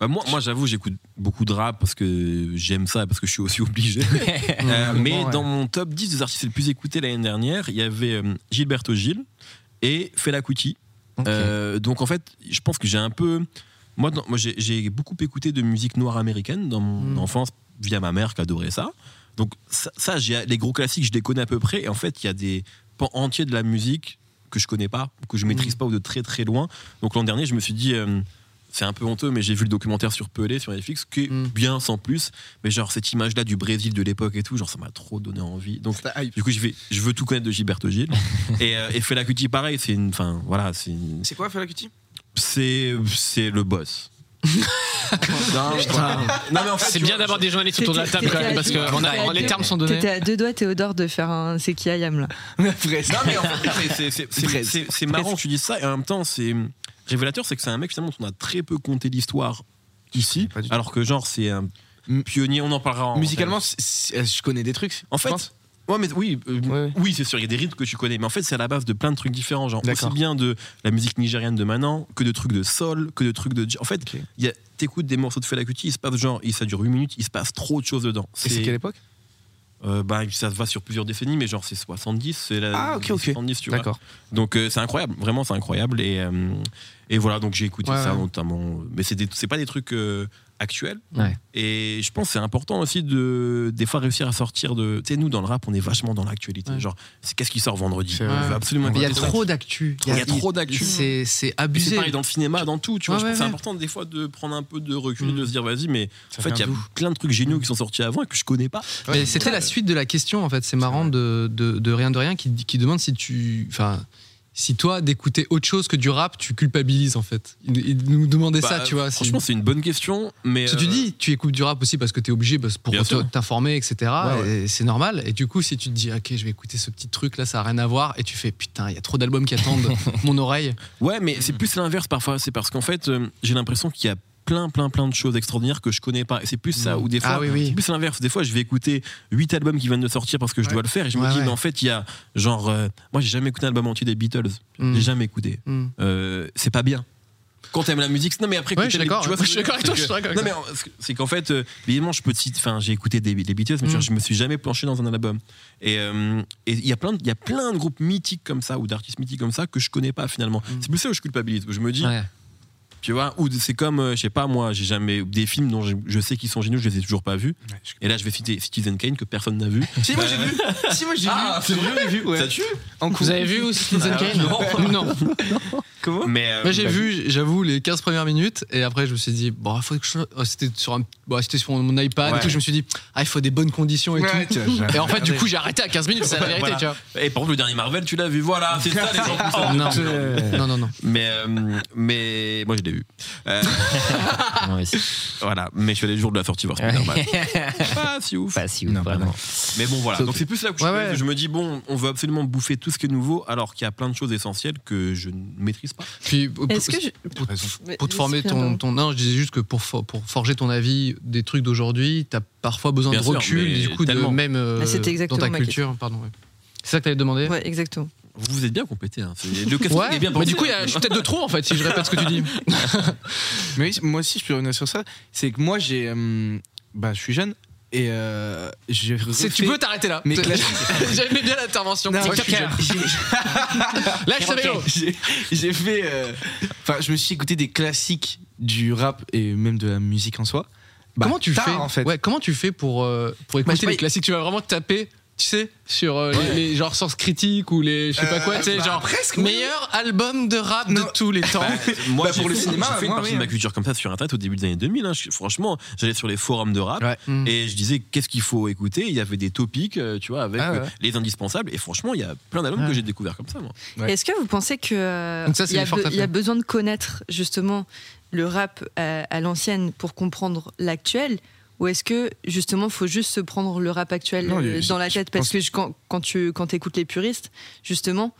Bah moi, moi j'avoue, j'écoute beaucoup de rap parce que j'aime ça, parce que je suis aussi obligé. Euh, mais ouais. dans mon top 10 des artistes les plus écoutés l'année dernière, il y avait euh, Gilberto Gil et Fela Kuti. Euh, donc en fait, je pense que j'ai un peu. Moi, dans- moi j'ai beaucoup écouté de musique noire américaine dans mon Mm. enfance via ma mère qui adorait ça. Donc ça, les gros classiques, je les connais à peu près. Et en fait, il y a des pans entiers de la musique que je connais pas, que je maîtrise pas ou de très très loin. Donc l'an dernier, je me suis dit. C'est un peu honteux, mais j'ai vu le documentaire sur Pelé sur Netflix, qui est Mm. bien sans plus. Mais genre, cette image-là du Brésil de l'époque et tout, genre, ça m'a trop donné envie. Donc, du coup, je, vais, je veux tout connaître de Gilberto Gil. et, euh, et Fela Kuti, pareil, c'est une. Enfin, voilà, c'est une- C'est quoi, Fela Kuti? C'est c'est le boss. non, Putain. non, mais en fait, C'est bien d'avoir des journalistes autour de la table quand même parce que on a- les deux- termes sont donnés. T'étais à deux doigts, Théodore, de faire un C'est qui Ayam là. Presque. Non, mais en fait, c'est- marrant que tu dises ça et en même temps, c'est révélateur, c'est que c'est un mec finalement dont on a très peu compté l'histoire ici, alors que genre c'est un pionnier, on en parlera en Musicalement, c'est- je connais des trucs. En fait, pense. ouais, mais oui, euh, Ouais, oui, c'est sûr, il y a des rythmes que tu connais, mais en fait, c'est à la base de plein de trucs différents, genre aussi bien de la musique nigériane de Manan que de trucs de soul, que de trucs de. En fait, Ok. il y a- t'écoutes des morceaux de Fela Kuti, il se passe genre, et ça dure 8 minutes, il se passe trop de choses dedans. Et c'est quelle époque? Euh, bah, ça se va sur plusieurs décennies, mais genre c'est 70, c'est la Ah, ok, ok. 70, tu vois. D'accord. Donc euh, c'est incroyable, vraiment c'est incroyable et euh, et voilà donc j'ai écouté Ouais, ça ouais. notamment, mais c'est des- c'est pas des trucs Ouais. Et je pense que c'est important aussi de des fois réussir à sortir de, tu sais nous dans le rap on est vachement dans l'actualité, Ouais. genre c'est qu'est-ce qui sort vendredi, on veut absolument. Il y a trop d'actu. Il y a trop d'actu. C'est Et c'est abusé. pareil dans le cinéma, dans tout, tu vois. Ouais, c'est important des fois de prendre un peu de recul, Mm. de se dire vas-y, mais Ça en fait il y a plein de trucs géniaux qui sont sortis avant et que je connais pas. Mais c'était la suite de la question en fait. C'est marrant de, de, de rien de rien qui, qui demande si tu, enfin, si toi d'écouter autre chose que du rap, tu culpabilises en fait. Il, il nous demandait ça, Bah, tu vois. si- Franchement c'est une bonne question, mais que tu euh, dis, tu écoutes du rap aussi parce que tu es obligé parce- pour t'informer, etc. Ouais, ouais. Et c'est normal. Et du coup, si tu te dis, ok, je vais écouter ce petit truc là, ça a rien à voir, et tu fais, putain, il y a trop d'albums qui attendent mon oreille. Ouais, mais c'est plus l'inverse parfois. C'est parce qu'en fait, euh, j'ai l'impression qu'il y a plein, plein, plein de choses extraordinaires que je connais pas. Et c'est plus ça, Mm. ou des fois, Ah oui, oui. c'est plus l'inverse. Des fois, je vais écouter 8 albums qui viennent de sortir parce que je Ouais. dois le faire. Et je me Ouais, dis, ouais. mais en fait, il y a genre. euh, moi, j'ai jamais écouté un album entier des Beatles. Mm. J'ai jamais écouté. Mm. Euh, c'est pas bien. Quand t'aimes la musique, non mais après Ouais, je suis d'accord. tu vois Je suis d'accord avec toi, c'est je suis que- d'accord avec Non mais c'est qu'en fait, euh, évidemment, je peux te citer. Enfin, j'ai écouté des, les Beatles, mais Mm. je me suis jamais planché dans un album. Et euh, il y a plein, de- il y a plein de groupes mythiques comme ça ou d'artistes mythiques comme ça que je connais pas finalement. Mm. C'est plus ça où je culpabilise. Où je me dis, Ouais. Tu vois, ou c'est comme, euh, je sais pas, moi, j'ai jamais. Des films dont je, je sais qu'ils sont géniaux, je les ai toujours pas vus. Et là, je vais citer Citizen Kane que personne n'a vu. Si, moi j'ai vu. Si, moi j'ai Ah, vu. J'ai vu, ouais. Ça tue En Vous avez vu aussi Citizen Ah, Kane Non. Comment Mais. euh, Moi j'ai bah, vu, j'avoue, les 15 premières minutes et après je me suis dit, bon, faut que je... oh, c'était sur, un... bon, c'était sur mon iPad Ouais. et tout, je me suis dit, ah, il faut des bonnes conditions et Ouais, tout. j'ai Et en fait, du coup, j'ai arrêté à 15 minutes, c'est la vérité, Voilà. tu vois. Et par exemple, le dernier Marvel, tu l'as vu. Voilà, c'est ça les gens qui sont- Non. non, non, non. Mais, euh, mais moi, je l'ai. Euh, voilà, mais je suis allé le jour de la sortie voir Spider-Man. Pas si ouf. pas si ouf, Non, vraiment. Mais bon, voilà. Sauf- Donc c'est plus là où je, Ouais, je me dis, bon, on veut absolument bouffer tout ce qui est nouveau, alors qu'il y a plein de choses essentielles que je ne maîtrise pas. Puis, pour, Est-ce que je- pour- pour te former ton, ton. Non, je disais juste que pour, for- pour forger ton avis des trucs d'aujourd'hui, t'as parfois besoin Bien de sûr, recul, du coup, de même euh, Ah, c'était exactement dans ta ma culture. Pardon, ouais. C'est ça que t'allais demander? Ouais, exactement. Vous vous êtes bien complété. Hein. C'est- Le casting Ouais, est bien mais pensé, du coup, il y hein. a- je suis peut-être de trop en fait si je répète ce que tu dis. Mais oui, moi aussi, je peux revenir sur ça. C'est que moi, j'ai. euh, bah, je suis jeune et euh, j'ai. C'est- Tu peux t'arrêter là. J'aimais bien l'intervention. Non, TikToker. je suis jeune. J'ai- Lâche ta vélo. J'ai- J'ai fait. euh, Enfin, je me suis écouté des classiques du rap et même de la musique en soi. Bah, comment tu tard, fais en fait Ouais, comment tu fais pour euh, pour Bah, écouter je sais pas, les classiques? Tu vas vraiment taper, tu sais, sur euh, les, les genres sens critiques ou les je sais pas Euh, quoi, tu sais, bah, genre presque, oui. meilleur album de rap Non. de tous les temps. Bah, moi, Bah, j'ai pour le fait- cinéma, j'ai fait une moi, partie oui, de ma culture comme ça sur Internet au début des années 2000. hein. Je- franchement, j'allais sur les forums de rap Ouais. Mm. et je disais qu'est-ce qu'il faut écouter? Il y avait des topics, euh, tu vois, avec Ah ouais. euh, les indispensables. Et franchement, il y a plein d'albums Ouais. que j'ai découvert comme ça, moi. Ouais. Est-ce que vous pensez que euh, il y, a y besoin de connaître justement le rap à, à l'ancienne pour comprendre l'actuel? Ou est-ce que justement faut juste se prendre le rap actuel Non, euh, dans la tête? Parce que je- quand, quand tu quand écoutes les puristes justement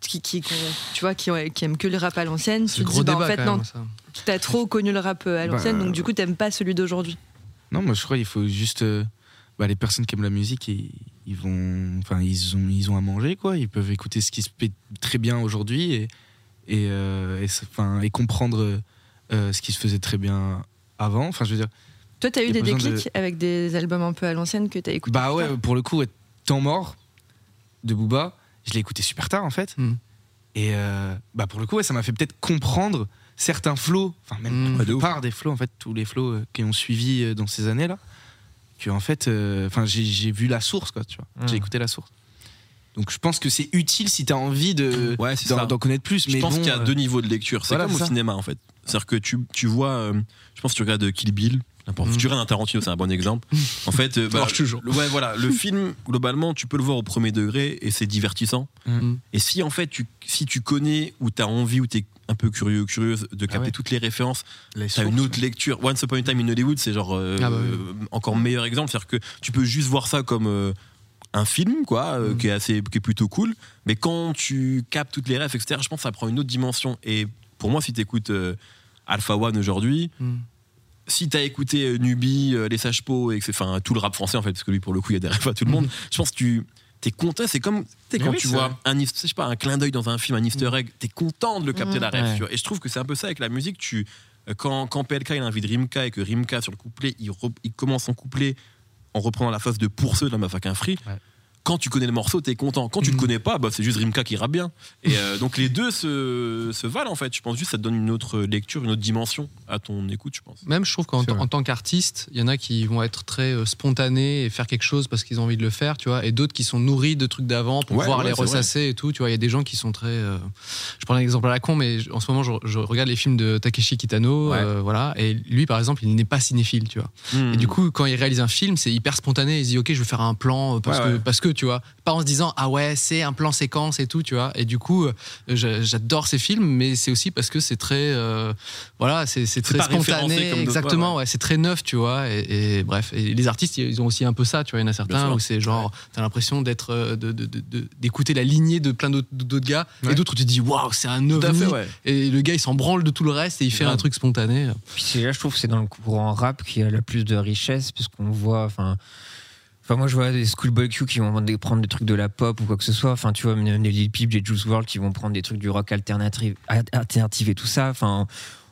qui, qui, qui- tu vois qui, qui aiment que le rap à l'ancienne tu te dis bah, en fait non ça. t'as trop connu le rap euh, à l'ancienne Bah, donc du coup t'aimes pas celui d'aujourd'hui Non, moi je crois qu'il faut juste. euh, bah, les personnes qui aiment la musique, ils, ils vont. Enfin, ils ont, ils ont à manger, quoi. Ils peuvent écouter ce qui se fait très bien aujourd'hui et, et, euh, et, comprendre euh, ce qui se faisait très bien avant. Enfin, je veux dire. Toi t'as eu des de- déclics avec des albums un peu à l'ancienne que t'as écouté Bah ouais, pour le coup, Temps mort de Booba, je l'ai écouté super tard en fait. Mm. Et euh, bah pour le coup, ouais, ça m'a fait peut-être comprendre certains flots, enfin même Mm. la plupart des flots, en fait, tous les flots euh, qui ont suivi euh, dans ces années-là, que en fait, euh, enfin j'ai- j'ai vu la source, quoi, tu vois. Mm. J'ai écouté la source. Donc je pense que c'est utile si t'as envie de Ouais, c'est d'en connaître plus. Je mais pense bon, qu'il y a euh, deux niveaux de lecture. C'est voilà, comme c'est au ça. cinéma, en fait. C'est-à-dire que tu, tu vois, euh, je pense que tu regardes Kill Bill, n'importe Mm. tu regardes un Tarantino, c'est un bon exemple. En fait, euh, bah, marche toujours. le- ouais, voilà, le film, globalement, tu peux le voir au premier degré et c'est divertissant. Mm. Et si, en fait, tu, si tu connais ou tu as envie ou tu es un peu curieux, curieuse de capter ouais. toutes les références, t'as une autre lecture. Once Upon a Time in Hollywood, c'est genre euh, Ah bah oui. euh, encore meilleur exemple, c'est-à-dire que tu peux juste voir ça comme euh, un film, quoi, euh, Mm. qui est assez, qui est plutôt cool. Mais quand tu captes toutes les rêves, etc., je pense que ça prend une autre dimension. Et pour moi, si t'écoutes euh, Alpha One aujourd'hui, Mm. si t'as écouté euh, Nubi, euh, les Sages Po, et que c'est enfin tout le rap français en fait, parce que lui pour le coup il y a des rêves à tout le monde. Je pense que tu t'es content. C'est comme Mais quand oui, tu vois vrai. un, je sais pas, un clin d'œil dans un film, un Easter egg, t'es content de le capter la rêve. Ouais. Et je trouve que c'est un peu ça avec la musique. Tu euh, quand, quand PLK il invite Rimka et que Rimka sur le couplet il, re- il commence son couplet en reprenant la phase de pour ceux de la Mafaka Free. Ouais. Quand tu connais le morceau, t'es content. Quand tu le Mhm. connais pas, bah, c'est juste Rimka qui rappe bien. Et euh, donc les deux se, se valent en fait. Je pense juste que ça te donne une autre lecture, une autre dimension à ton écoute, je pense. Même, je trouve qu'en en tant qu'artiste, il y en a qui vont être très euh, spontanés et faire quelque chose parce qu'ils ont envie de le faire, tu vois, et d'autres qui sont nourris de trucs d'avant pour Ouais, pouvoir ouais, les vrai. ressasser et tout, tu vois. Il y a des gens qui sont très. euh, Je prends un exemple à la con, mais en ce moment, je, je regarde les films de Takeshi Kitano, Ouais. euh, voilà, et lui, par exemple, il n'est pas cinéphile, tu vois. Mhm. Et du coup, quand il réalise un film, c'est hyper spontané. Il se dit, ok, je vais faire un plan parce, Ouais, que, ouais. parce que, tu vois, pas en se disant, ah ouais, c'est un plan séquence et tout, tu vois. Et du coup, euh, j'a- j'adore ces films, mais c'est aussi parce que c'est très, euh, voilà, c'est très spontané, comme exactement. ouais, Ouais, c'est très neuf, tu vois. Et, et bref, et les artistes, ils ont aussi un peu ça, tu vois. Il y en a certains où c'est genre, t'as l'impression d'être, euh, de- de- de- de- d'écouter la lignée de plein d'autres gars, Ouais. et d'autres où tu te dis, waouh, c'est un ouais. Et le gars, il s'en branle de tout le reste et il fait un truc spontané. Puis c'est là, je trouve que c'est dans le courant rap qu'il y a le plus de richesse, puisqu'on voit, enfin. Enfin, moi, je vois des Schoolboy Q qui vont prendre des trucs de la pop ou quoi que ce soit. Enfin, tu vois, même des Lil Peep, des Juice WRLD qui vont prendre des trucs du rock alternatif, alternatif et tout ça. Enfin,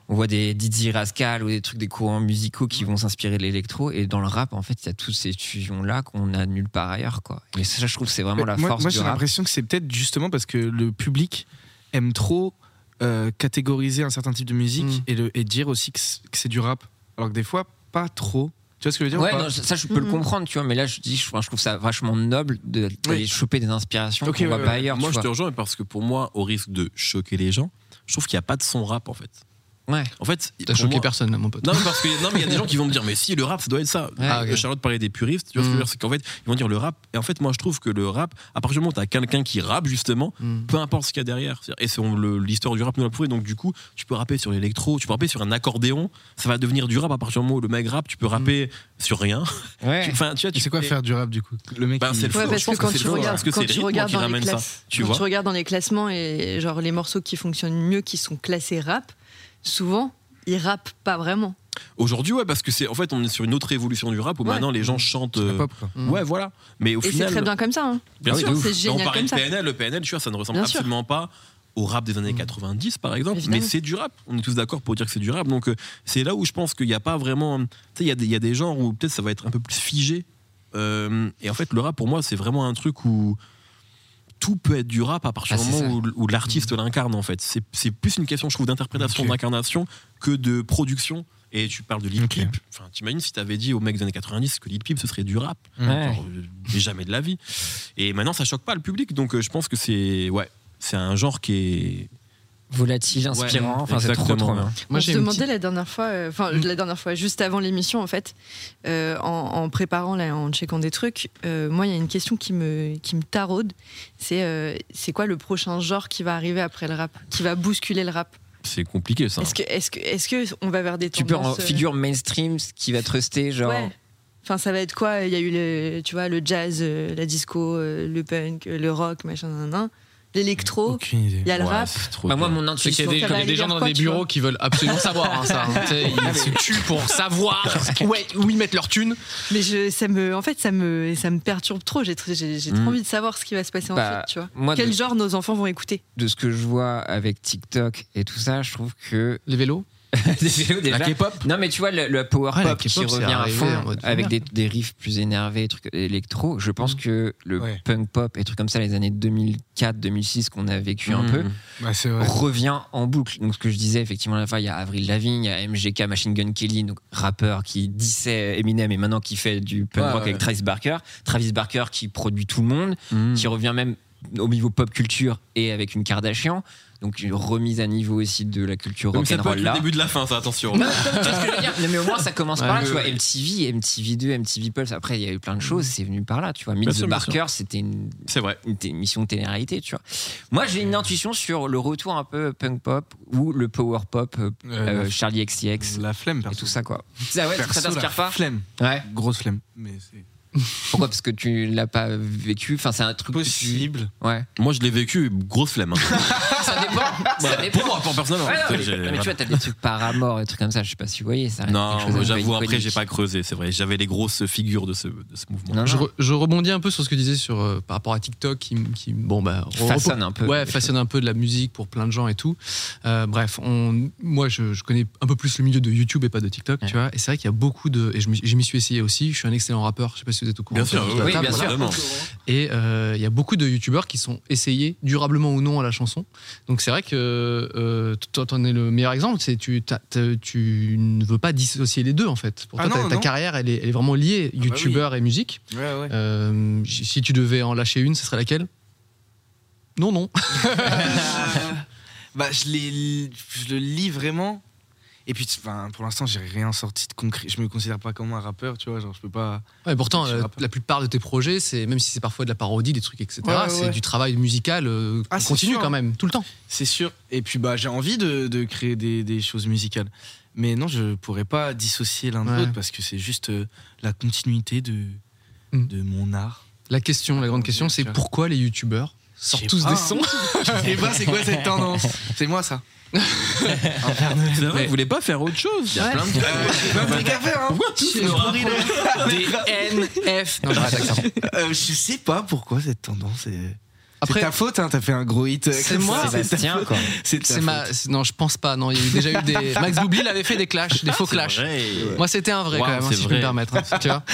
on voit des Didi Rascal ou des trucs des courants musicaux qui vont s'inspirer de l'électro. Et dans le rap, en fait, il y a toutes ces fusions-là qu'on a nulle part ailleurs, quoi. Et ça, je trouve, que c'est vraiment la moi, force moi, j'ai l'impression que c'est peut-être justement parce que le public aime trop euh, catégoriser un certain type de musique Mm. et, le, et dire aussi que c'est du rap. Alors que des fois, pas trop. Tu vois ce que je veux dire ou Ouais, non, ça je peux le comprendre, tu vois, mais là je dis, je, trouve ça vachement noble de- d'aller Oui. choper des inspirations Ok, qu'on ouais, voit ouais. pas ailleurs. Moi, tu je te rejoins parce que pour moi, au risque de choquer les gens, je trouve qu'il n'y a pas de son rap en fait. Ouais. En fait, T'as choqué moi- personne, là, mon pote. Non, mais parce que non, mais il y a des gens qui vont me dire, mais si le rap, ça doit être ça. Ah, Charlotte parlait des puristes. Tu vois ce que je veux Mm. dire, c'est qu'en fait, ils vont dire le rap. Et en fait, moi, je trouve que le rap, à partir du moment où t'as quelqu'un qui rappe justement, Mm. peu importe ce qu'il y a derrière. Et l'histoire du rap nous l'a prouvé. Donc du coup, tu peux rapper sur l'électro, tu peux rapper sur un accordéon. Ça va devenir du rap à partir du moment où le mec rappe. Tu peux rapper sur rien. Ouais. Tu- Enfin, tu vois, tu c'est quoi faire du rap du coup? Le mec. Ben, c'est le Ouais, flow. parce Je pense que quand tu le flow, regardes, parce que quand tu regardes dans les classements et genre les morceaux qui fonctionnent mieux, qui sont classés rap, souvent ils rappent pas vraiment. Aujourd'hui, ouais, parce que c'est en fait, on est sur une autre évolution du rap où Ouais. maintenant les gens chantent. euh, pop, quoi. Mm. Ouais, voilà. Mais au Et c'est final, très bien comme ça. hein. Bien Ah oui, sûr. C'est Et génial on parlait comme de ça. PNL, le PNL, tu vois, ça ne ressemble Bien sûr. absolument pas au rap des années 90 par exemple, Évidemment. mais c'est du rap. On est tous d'accord pour dire que c'est du rap. Donc euh, c'est là où je pense qu'il n'y a pas vraiment. Tu sais, il y, a des- il y a des genres où peut-être ça va être un peu plus figé. Euh, et en fait, le rap pour moi, c'est vraiment un truc où tout peut être du rap à partir Ah, du moment où, où l'artiste l'incarne en fait. C'est plus une question, je trouve, d'interprétation, d'incarnation que de production. Et tu parles de Lil Ok. Peep. Enfin, t'imagines si t'avais dit aux mecs des années 90 que Lil Peep ce serait du rap. Ouais. Genre, euh, mais jamais de la vie. Et maintenant, ça choque pas le public. Donc, euh, je pense que c'est ouais, c'est un genre qui est. Volatile, inspirant, Ouais, enfin c'est trop trop bien. Moi, on j'ai se demandait petite- la dernière fois, euh, enfin la dernière fois, juste avant l'émission en fait, euh, en, en préparant là, en checkant des trucs, euh, moi il y a une question qui me qui me taraude, c'est euh, c'est quoi le prochain genre qui va arriver après le rap, qui va bousculer le rap? C'est compliqué ça. Est-ce que est-ce que est-ce que on va vers des Tu peux en figure mainstream ce qui va te rester, genre. Ouais. Enfin, ça va être quoi? Il y a eu le, tu vois, le jazz, la disco, le punk, le rock, machin, nan, nan. L'électro. Il y a le Ouais, rap. Bah, moi, mon C'est qu'il y a intuition. des, y a gens dans quoi, des bureaux qui veulent absolument savoir hein, ça. hein. Ils se tuent pour savoir où, est- où ils mettent leur thune. Mais je, ça me, en fait, ça me, ça me perturbe trop. J'ai, tr- j'ai, j'ai trop envie de savoir ce qui va se passer Bah, ensuite, tu vois. Moi, Quel de, genre nos enfants vont écouter? De ce que je vois avec TikTok et tout ça, je trouve que. Les vélos, déjà. La K-pop Non, mais tu vois, le, le power Ouais, pop qui revient à fond avec vénère. des, des riffs plus énervés, trucs électro, je pense que le Ouais. punk pop et trucs comme ça, les années 2004-2006 qu'on a vécu un Mmh. peu, Bah, revient en boucle. Donc, ce que je disais, effectivement, à la fin, il y a Avril Lavigne, il y a MGK, Machine Gun Kelly, donc rappeur qui dissait Eminem et maintenant qui fait du punk Ouais, rock ouais. avec Travis Barker. Travis Barker qui produit tout le monde, Mmh. qui revient même au niveau pop culture et avec une Kardashian. Donc une remise à niveau aussi de la culture ça peut rock'n'roll être le là. début de la fin, ça, attention. Non, non, tu vois ce que je veux dire Non, mais au moins ça commence par là, tu vois. MTV, MTV2, MTV Pulse. Après, il y a eu plein de choses, c'est venu par là, tu vois. Meet the. Barker, c'était une, C'est vrai. une émission de télé-réalité, tu vois. Moi, j'ai une intuition sur le retour un peu punk pop ou le power pop, euh, Euh, euh, Charlie XCX La flemme, et perso. tout ça, quoi. Ça, ouais, Perso, ça t'inspire pas Flemme. Ouais. Grosse flemme. Mais c'est Pourquoi? Parce que tu l'as pas vécu? Enfin, c'est un truc. possible. Ouais. Moi, je l'ai vécu, grosse flemme. hein. Ça dépend. ça Voilà, dépend. Pour moi, pour personnellement. Ouais, non, mais, J'ai- non, mais tu vois, t'as des trucs par amour, des trucs comme ça. Je sais pas si vous voyez ça. reste Non, quelque chose moi, d'un peu j'avoue, après, iconique. j'ai pas creusé, c'est vrai. J'avais les grosses figures de ce, de ce mouvement. Non, Je, non. re- je rebondis un peu sur ce que tu disais sur, euh, par rapport à TikTok qui, qui bon, bah, re- Façonne un peu. Ouais, façonne un peu de la musique pour plein de gens et tout. Euh, bref, on, moi, je, je connais un peu plus le milieu de YouTube et pas de TikTok, Ouais. tu vois. Et c'est vrai qu'il y a beaucoup de. Et je m'y je m'y suis essayé aussi. Je suis un excellent rappeur. Je sais pas si vous êtes au courant. Bien sûr, oui, bien sûr. Et euh, il y a beaucoup de youtubeurs qui sont essayés durablement ou non à la chanson. Donc c'est vrai que euh, toi, t'en es le meilleur exemple. C'est tu, tu ne veux pas dissocier les deux en fait. Pour Ah toi, ta- non, ta, non. carrière, elle est, elle est vraiment liée, bah youtubeur et musique. Ouais, ouais. Euh, si tu devais en lâcher une, ce serait laquelle? Non, non. bah, je, les, je le lis vraiment. Et puis, enfin, pour l'instant, j'ai rien sorti de concret. Je me considère pas comme un rappeur, tu vois. Genre, je peux pas. Ouais, pourtant, euh, la plupart de tes projets, c'est même si c'est parfois de la parodie, des trucs, etc. Ouais, ouais, c'est ouais. du travail musical euh, Ah, continu sûr. quand même, tout le temps. C'est sûr. Et puis, bah, j'ai envie de, de créer des, des choses musicales. Mais non, je pourrais pas dissocier l'un de l'autre parce que c'est juste euh, la continuité de, Mm. de mon art. La question, la grande question, c'est pourquoi les youtubeurs sortent tous pas. des sons Je sais pas, c'est quoi cette tendance? C'est moi, ça. Vous voulez pas faire autre chose Il y a plein de trucs à faire, hein. le- Des NF. Euh, je sais pas pourquoi cette tendance est. Après- c'est ta faute, hein, t'as fait un gros hit. euh, C'est moi. ça, c'est Sébastien, quoi. Ma. Non, je pense pas. Non, il y a eu déjà eu des. Max Boublil avait fait des clashs, des faux clashs. Moi, c'était un vrai Waouh, quand même, hein, si je peux me vrai. permettre. hein, tu vois.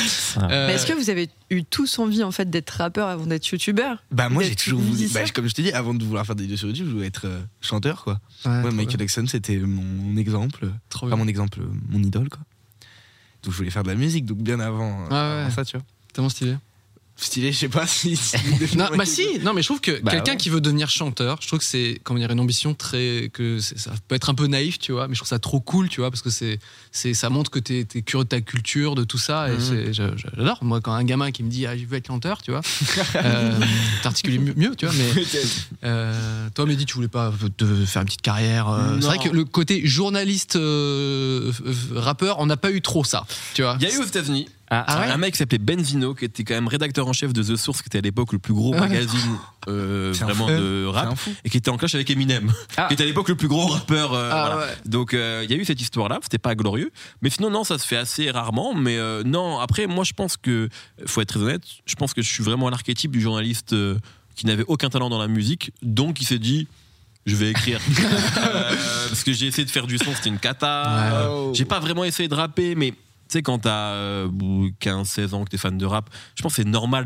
Euh, Mais est-ce que vous avez eu tous envie en fait d'être rappeur avant d'être youtubeur? Bah, moi, j'ai toujours voulu. Bah, comme je te dis, avant de vouloir faire des vidéos sur YouTube, je voulais être euh, chanteur, quoi. ouais, Ouais, trop Michael Jackson, c'était mon exemple. trop Pas bien. mon exemple, mon idole, quoi. Donc, je voulais faire de la musique, donc bien avant, Ah ouais. avant ça, tu vois. Tellement stylé. Stylé, je sais pas si. si- Non, bah si, non, mais je trouve que Bah quelqu'un ouais. qui veut devenir chanteur, je trouve que c'est comment dire une ambition très que ça peut être un peu naïf, tu vois, mais je trouve ça trop cool, tu vois, parce que c'est c'est ça montre que t'es es curieux de ta culture, de tout ça, et Mhm. j'adore. Moi, quand un gamin qui me dit ah je veux être chanteur, tu vois, euh, t'articules mieux, tu vois, mais euh, toi, Mehdi, tu voulais pas te faire une petite carrière. euh, c'est vrai que le côté journaliste euh, rappeur, on n'a pas eu trop ça, tu vois. Il y a eu aux États-Unis Ah ouais un mec qui s'appelait Benzino, qui était quand même rédacteur en chef de The Source, qui était à l'époque le plus gros Ah ouais. magazine euh, vraiment de rap, et qui était en clash avec Eminem, Ah. qui était à l'époque le plus gros rappeur. euh, Ah voilà. ouais. Donc euh, il y a eu cette histoire-là, c'était pas glorieux, mais sinon non, ça se fait assez rarement. Mais euh, non, après moi je pense que, faut être très honnête, je pense que je suis vraiment l'archétype du journaliste euh, qui n'avait aucun talent dans la musique, donc il s'est dit. Je vais écrire. Euh, parce que j'ai essayé de faire du son, c'était une cata. J'ai pas vraiment essayé de rapper, mais sais, quand t'as euh, 15-16 ans que t'es fan de rap, je pense que c'est normal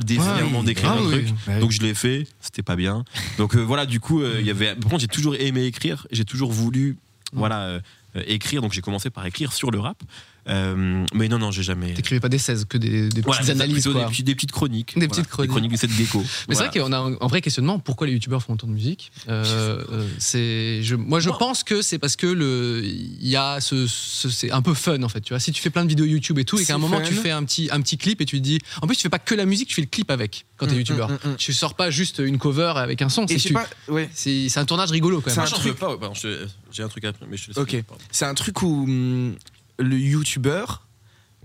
oui. d'écrire Ah un oui. truc. Donc je l'ai fait, c'était pas bien. Donc euh, voilà, du coup, euh, il y avait. Par contre, j'ai toujours aimé écrire, j'ai toujours voulu voilà, euh, écrire, donc j'ai commencé par écrire sur le rap. Euh, mais non, non, j'ai jamais. T'écrivais pas des 16, que des, des Voilà, petites c'est analyses, quoi. Des, petites chroniques. Des Voilà, petites chroniques. Des chroniques de cette gecko. Mais c'est vrai qu'on a un, un vrai questionnement. Pourquoi les youtubeurs font autant de musique? Euh, euh, C'est, je, moi, je Moi- pense que c'est parce que le, il y a ce, ce- c'est un peu fun en fait. Tu vois, si tu fais plein de vidéos YouTube et tout, et qu'à un C'est moment fun. tu fais un petit, un petit clip et tu te dis, en plus tu fais pas que la musique, tu fais le clip avec quand t'es Mm, youtubeur. mm, mm, mm. Tu sors pas juste une cover avec un son. Et C'est, tu- pas, ouais. c'est, c'est un tournage rigolo quand C'est même. un Moi, j'en truc- J'ai un truc après, mais je te laisse. Ok. C'est un truc où hum, le youtubeur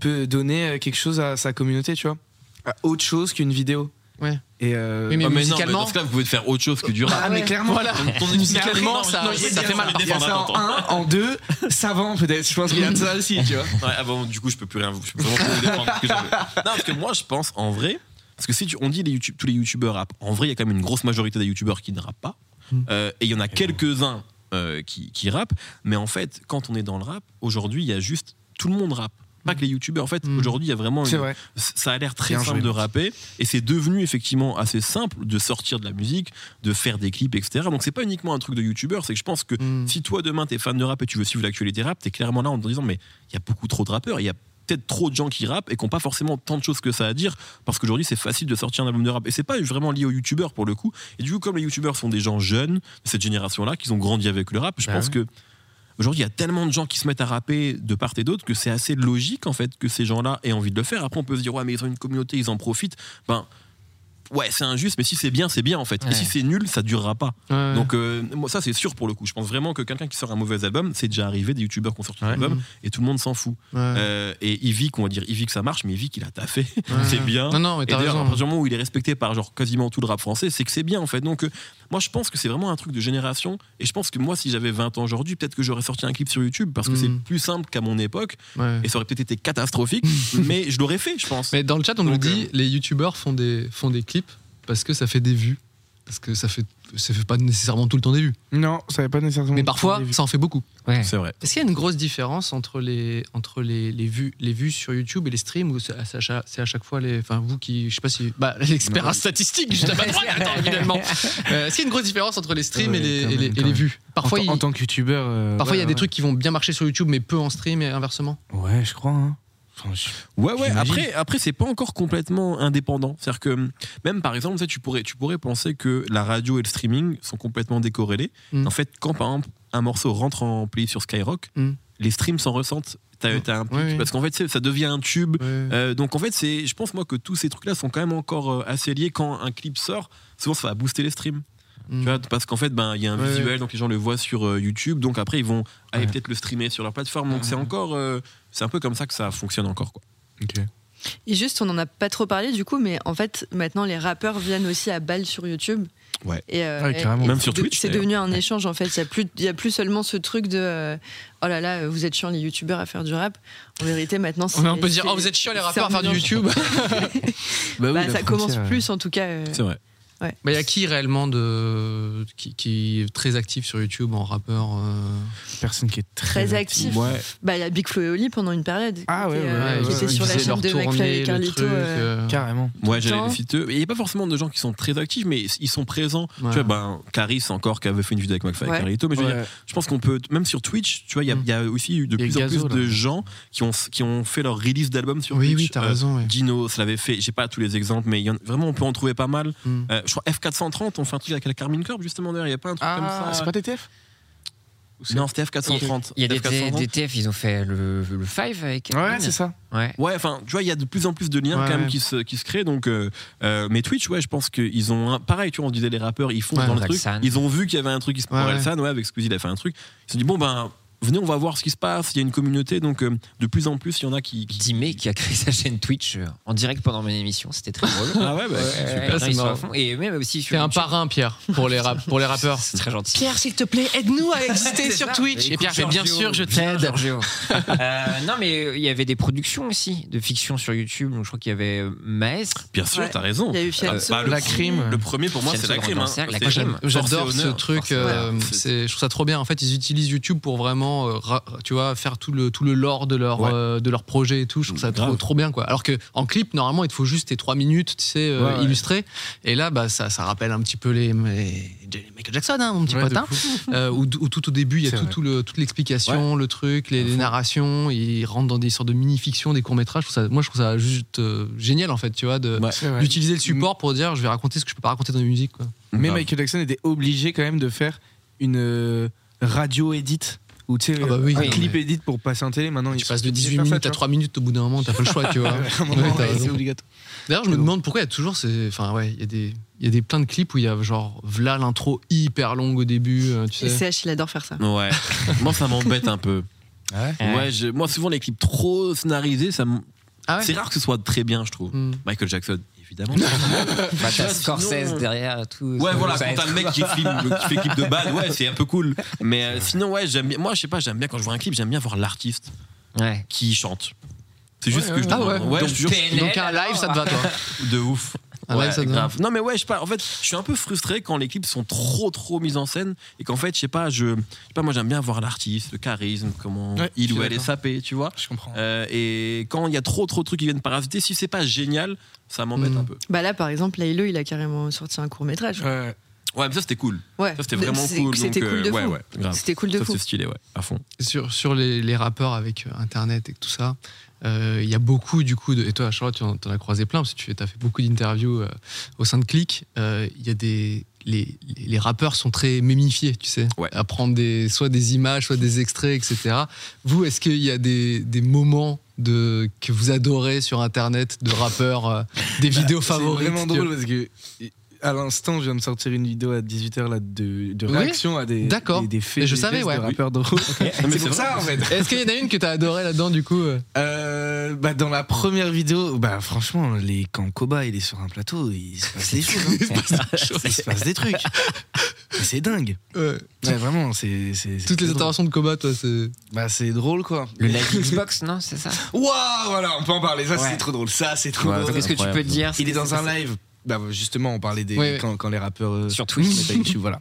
peut donner euh, quelque chose à sa communauté, tu vois. À autre chose qu'une vidéo. Ouais. Et euh, Oui, mais Ah, mais non, mais musicalement- dans ce cas, vous pouvez faire autre chose que du rap. Ah, mais clairement. Voilà. Ton musicalement, Non, ça, non, ça fait mal. Il y a ça en Attends, attends. un, en deux, savant peut-être. Je pense qu'il y a de ça aussi, tu vois. Ouais, ah bon, du coup, je peux plus rien. Je peux vraiment plus vous défendre que. Non, parce que moi, je pense en vrai, parce que si tu- on dit les YouTube, tous les youtubeurs rappent, en vrai, il y a quand même une grosse majorité des youtubeurs qui ne rappent pas. Euh, et il y en a quelques-uns euh, qui, qui rappent. Mais en fait, quand on est dans le rap, aujourd'hui, il y a juste tout le monde rappe. Pas que les youtubeurs. En fait, Mm. aujourd'hui, il y a vraiment. Une- vrai. Ça a l'air très Bien simple joué. de rapper. Et c'est devenu effectivement assez simple de sortir de la musique, de faire des clips, etc. Donc c'est pas uniquement un truc de youtubeur. C'est que je pense que Mm. si toi demain t'es fan de rap et tu veux suivre l'actualité rap, t'es clairement là en te disant mais il y a beaucoup trop de rappeurs, il y a peut-être trop de gens qui rappent et qui n'ont pas forcément tant de choses que ça à dire parce qu'aujourd'hui c'est facile de sortir un album de rap et c'est pas vraiment lié aux youtubeurs pour le coup et du coup comme les youtubeurs sont des gens jeunes de cette génération là qui ont grandi avec le rap je Bah pense ouais. que Aujourd'hui, il y a tellement de gens qui se mettent à rapper de part et d'autre que c'est assez logique en fait que ces gens-là aient envie de le faire. Après, on peut se dire ouais, mais ils ont une communauté, ils en profitent. Ben ouais, c'est injuste, mais si c'est bien, c'est bien en fait. Ouais. Et si c'est nul, ça durera pas. Ouais. Donc euh, moi, ça c'est sûr pour le coup. Je pense vraiment que quelqu'un qui sort un mauvais album, c'est déjà arrivé des youtubeurs qui ont sorti un album et tout le monde s'en fout. Euh, et Yvick, on va dire Yvick ça marche, mais Yvick il a taffé, c'est bien. Non, non, mais Et t'as d'ailleurs, à partir du moment où il est respecté par genre quasiment tout le rap français, c'est que c'est bien en fait. Donc euh, moi je pense que c'est vraiment un truc de génération. Et je pense que moi si j'avais 20 ans aujourd'hui, peut-être que j'aurais sorti un clip sur YouTube parce que c'est plus simple qu'à mon époque et ça aurait peut-être été catastrophique, mais je l'aurais fait, je pense. Mais dans le chat, on nous dit les youtubeurs font des, font des clips parce que ça fait des vues. Parce que ça fait, ça fait pas nécessairement tout le temps des vues. Non, ça n'avait pas nécessairement. Mais parfois, ça en fait beaucoup. Ouais. C'est vrai. Est-ce qu'il y a une grosse différence entre les, entre les, les, vues, les vues sur YouTube et les streams ou c'est à, chaque- c'est à chaque fois les. Enfin, vous qui. Je sais pas si. Bah, l'expert en à ma droite, attends, évidemment. Euh, Est-ce qu'il y a une grosse différence entre les streams Ouais, et, les, et, les, même, et quand les même. vues? Parfois, en, il, tant- en tant que youtubeur. euh, parfois il y a ouais, des trucs qui vont bien marcher sur YouTube mais peu en stream et inversement. Ouais, je crois. hein. Enfin, je- Ouais, ouais. Après, après c'est pas encore complètement indépendant. C'est-à-dire que même par exemple, tu, pourrais, tu pourrais penser que la radio et le streaming sont complètement décorrélés. Mm. En fait, quand par exemple un morceau rentre en play sur Skyrock, Mm. les streams s'en ressentent. T'as, t'as un pic, Ouais, ouais. parce qu'en fait, ça devient un tube. Ouais. Euh, donc en fait, c'est, je pense moi que tous ces trucs-là sont quand même encore euh, assez liés. Quand un clip sort, souvent ça va booster les streams. Mm. Tu vois, parce qu'en fait, ben il y a un Ouais, visuel, ouais. donc les gens le voient sur euh, YouTube. Donc après, ils vont aller peut-être le streamer sur leur plateforme. Donc c'est encore, euh, c'est un peu comme ça que ça fonctionne encore quoi. Et juste, on n'en a pas trop parlé du coup, mais en fait, maintenant, les rappeurs viennent aussi à balle sur YouTube. Ouais. Et, euh, Ouais, et- carrément. et Même sur Twitch, C'est devenu un échange en fait. Il n'y a, plus- il y a plus seulement ce truc de euh, oh là là, vous êtes chiants les youtubeurs à faire du rap. En vérité, maintenant, c'est- on peut dire, oh, vous êtes chiants les rappeurs à faire du YouTube. Bah, oui, Bah, ça commence plus en tout cas. euh, C'est vrai. Il y a qui réellement de, qui, qui est très actif sur YouTube en rappeur euh, Personne qui est très, Très actif. Ouais. Bah, il y a Big Flo et Oli pendant une période. Ah qui ouais, était, ouais, euh, qui était sur la chaîne de McFly et Carlito. euh, Carrément. Ouais, j'allais. Il n'y a pas forcément de gens qui sont très actifs, mais ils sont présents. Ouais. Tu vois, ben, Caris encore qui avait fait une vidéo avec McFly Ouais. et Carlito. Mais je, veux Ouais. dire, je pense qu'on peut, même sur Twitch, tu vois, il y a- Mm. il y, a aussi eu de plus en plus de gens qui ont, qui ont fait leur release d'albums sur Oui, Twitch. oui, t'as Euh, raison. Dino, ça l'avait fait. J'ai pas tous les exemples, mais vraiment, on peut en trouver pas mal. Je crois F430, on fait un truc avec la Carmine Corp, justement, d'ailleurs. Il n'y a pas un truc Ah, comme ça. c'est pas TTF Non, c'était F430. Il y a des, F430. des TF, ils ont fait le, le 5 avec. Ouais, c'est ça. Ouais. Ouais, enfin, tu vois, il y a de plus en plus de liens Ouais, quand même ouais. qui se, qui se créent. Donc, euh, euh, mais Twitch, ouais, je pense qu'ils ont. un- pareil, tu vois, on disait les rappeurs, ils font Ouais, dans le truc. Ils ont vu qu'il y avait un truc qui se Ouais, pour ouais. Orelsan, ouais, avec Squeezie, il a fait un truc. Ils se sont dit, bon, ben, venez, on va voir ce qui se passe. Il y a une communauté, donc euh, de plus en plus, il y en a qui. qui- Dimé qui a créé sa chaîne Twitch euh, en direct pendant mon émission, c'était très drôle. Ah ouais, bah, Ouais, super. à fond. Et même aussi T'es un parrain, Pierre, pour les, rap, pour les rappeurs. C'est très gentil. Pierre, s'il te plaît, aide-nous à exister sur ça. Twitch. Et Pierre bien sûr, je t'aide. Euh, non, mais il y avait des productions aussi de fiction sur YouTube. Donc je crois qu'il y avait euh, Maestre. Bien sûr, Ouais. t'as raison. Il y a eu Euh, Fianso. bah, le, La crime. le premier pour moi, Fianso c'est la crime. hein. J'adore ce truc. euh, je trouve ça trop bien. En fait, ils utilisent YouTube pour vraiment, euh, tu vois, faire tout le tout le lore de leur Ouais. euh, de leur projet et tout. Je trouve ça trop, Grave. trop bien, quoi. Alors que en clip, normalement, il te faut juste tes trois minutes, tu sais, euh, Ouais, ouais. illustrés. Et là, bah, ça, ça rappelle un petit peu les, Michael Jackson, hein, mon petit fou. Euh, où, où tout au début, il y a tout, tout le, toute l'explication, le truc, les, les narrations. Ils rentrent dans des sortes de mini-fictions, des courts-métrages. Je trouve ça- Moi, je trouve ça juste euh, génial, en fait, tu vois, d'utiliser le support pour dire je vais raconter ce que je peux pas raconter dans la musique. Quoi. Mais Grave. Michael Jackson était obligé quand même de faire une euh, radio edit ou tu sais Ah bah oui. un Oui, clip mais- edit pour passer en télé maintenant Tu il passes de il sait 18 faire ça, minutes à vois. 3 minutes au bout d'un moment, t'as pas le choix, tu vois. Ouais, c'est obligatoire D'ailleurs, je me demande pourquoi il y a toujours ces. Enfin, ouais, il y a des. Il y a des plein de clips où il y a genre v'là l'intro hyper longue au début, euh, tu Et sais. CH, il adore faire ça. Ouais. moi, ça m'embête un peu. Ouais. Ouais, je- moi, souvent, les clips trop scénarisés, ça m- Ah ouais c'est rare que ce soit très bien, je trouve. Hmm. Michael Jackson, évidemment. Bah, t'as Scorsese sinon- derrière et tout. Ouais, voilà, quand t'as le mec qui, filme, qui fait clip de bad, ouais, c'est un peu cool. Mais euh, sinon, ouais, j'aime bien. Moi, je sais pas, j'aime bien quand je vois un clip, j'aime bien voir l'artiste Ouais. qui chante. C'est juste Ouais, que je ouais. demande. Ah ouais. je te jure, PNL, Donc un live, ça te va, toi de ouf. Un Ouais, ça grave. Non mais ouais, je sais pas. En fait, je suis un peu frustré quand les clips sont trop trop mis en scène et qu'en fait, je sais pas, je, je sais pas, moi j'aime bien voir l'artiste, le charisme, comment Ouais, il ou elle est sapé, tu vois. je comprends Euh, et quand il y a trop trop de trucs qui viennent parasiter, si c'est pas génial, ça m'embête Mm. un peu. Bah là, par exemple, Laylo, il a carrément sorti un court métrage. Ouais. Ouais, mais ça c'était cool. Ouais. Ça c'était vraiment cool. C'était donc, cool de euh, ouais, fou. ouais, grave. C'était cool de Ça fou. c'est stylé, ouais, à fond. sur, sur les, les rappeurs avec euh, Internet et tout ça, euh, il y a beaucoup du coup, de, et toi Charlotte, tu en, as croisé plein parce que tu as fait beaucoup d'interviews euh, au sein de Click. Euh, Il y a des les, les- rappeurs sont très mémifiés, tu sais, Ouais. à prendre des, soit des images, soit des extraits, etc. Vous, est-ce qu'il y a des, des moments de, que vous adorez sur Internet de rappeurs, euh, des vidéos C'est favorites vraiment que- drôle parce que à l'instant, je viens de sortir une vidéo à 18h là, de, de Oui réaction à des, D'accord. des, des faits je des savais, ouais. de Oui. rappeurs drôles. mais c'est c'est pour vrai. ça en fait. Est-ce qu'il y en a une que tu as adoré là-dedans du coup euh? Euh, bah, dans la première vidéo, bah, franchement, les, quand Koba il est sur un plateau, il se passe des choses. hein. Il se passe des trucs. C'est dingue. Ouais. Ouais, vraiment, c'est. c'est- c'est Toutes les drôle. interventions de Koba, toi, c'est. Bah, c'est drôle quoi. Le live Xbox, non, c'est ça? Waouh, voilà, on peut en parler. Ça, Ouais. c'est trop drôle. Ça, c'est trop Ouais, drôle. Qu'est-ce que tu peux dire? Il est dans un live. Bah, justement, on parlait des. Ouais, ouais. Quand, les rappeurs. euh, Sur Twitch. YouTube, voilà.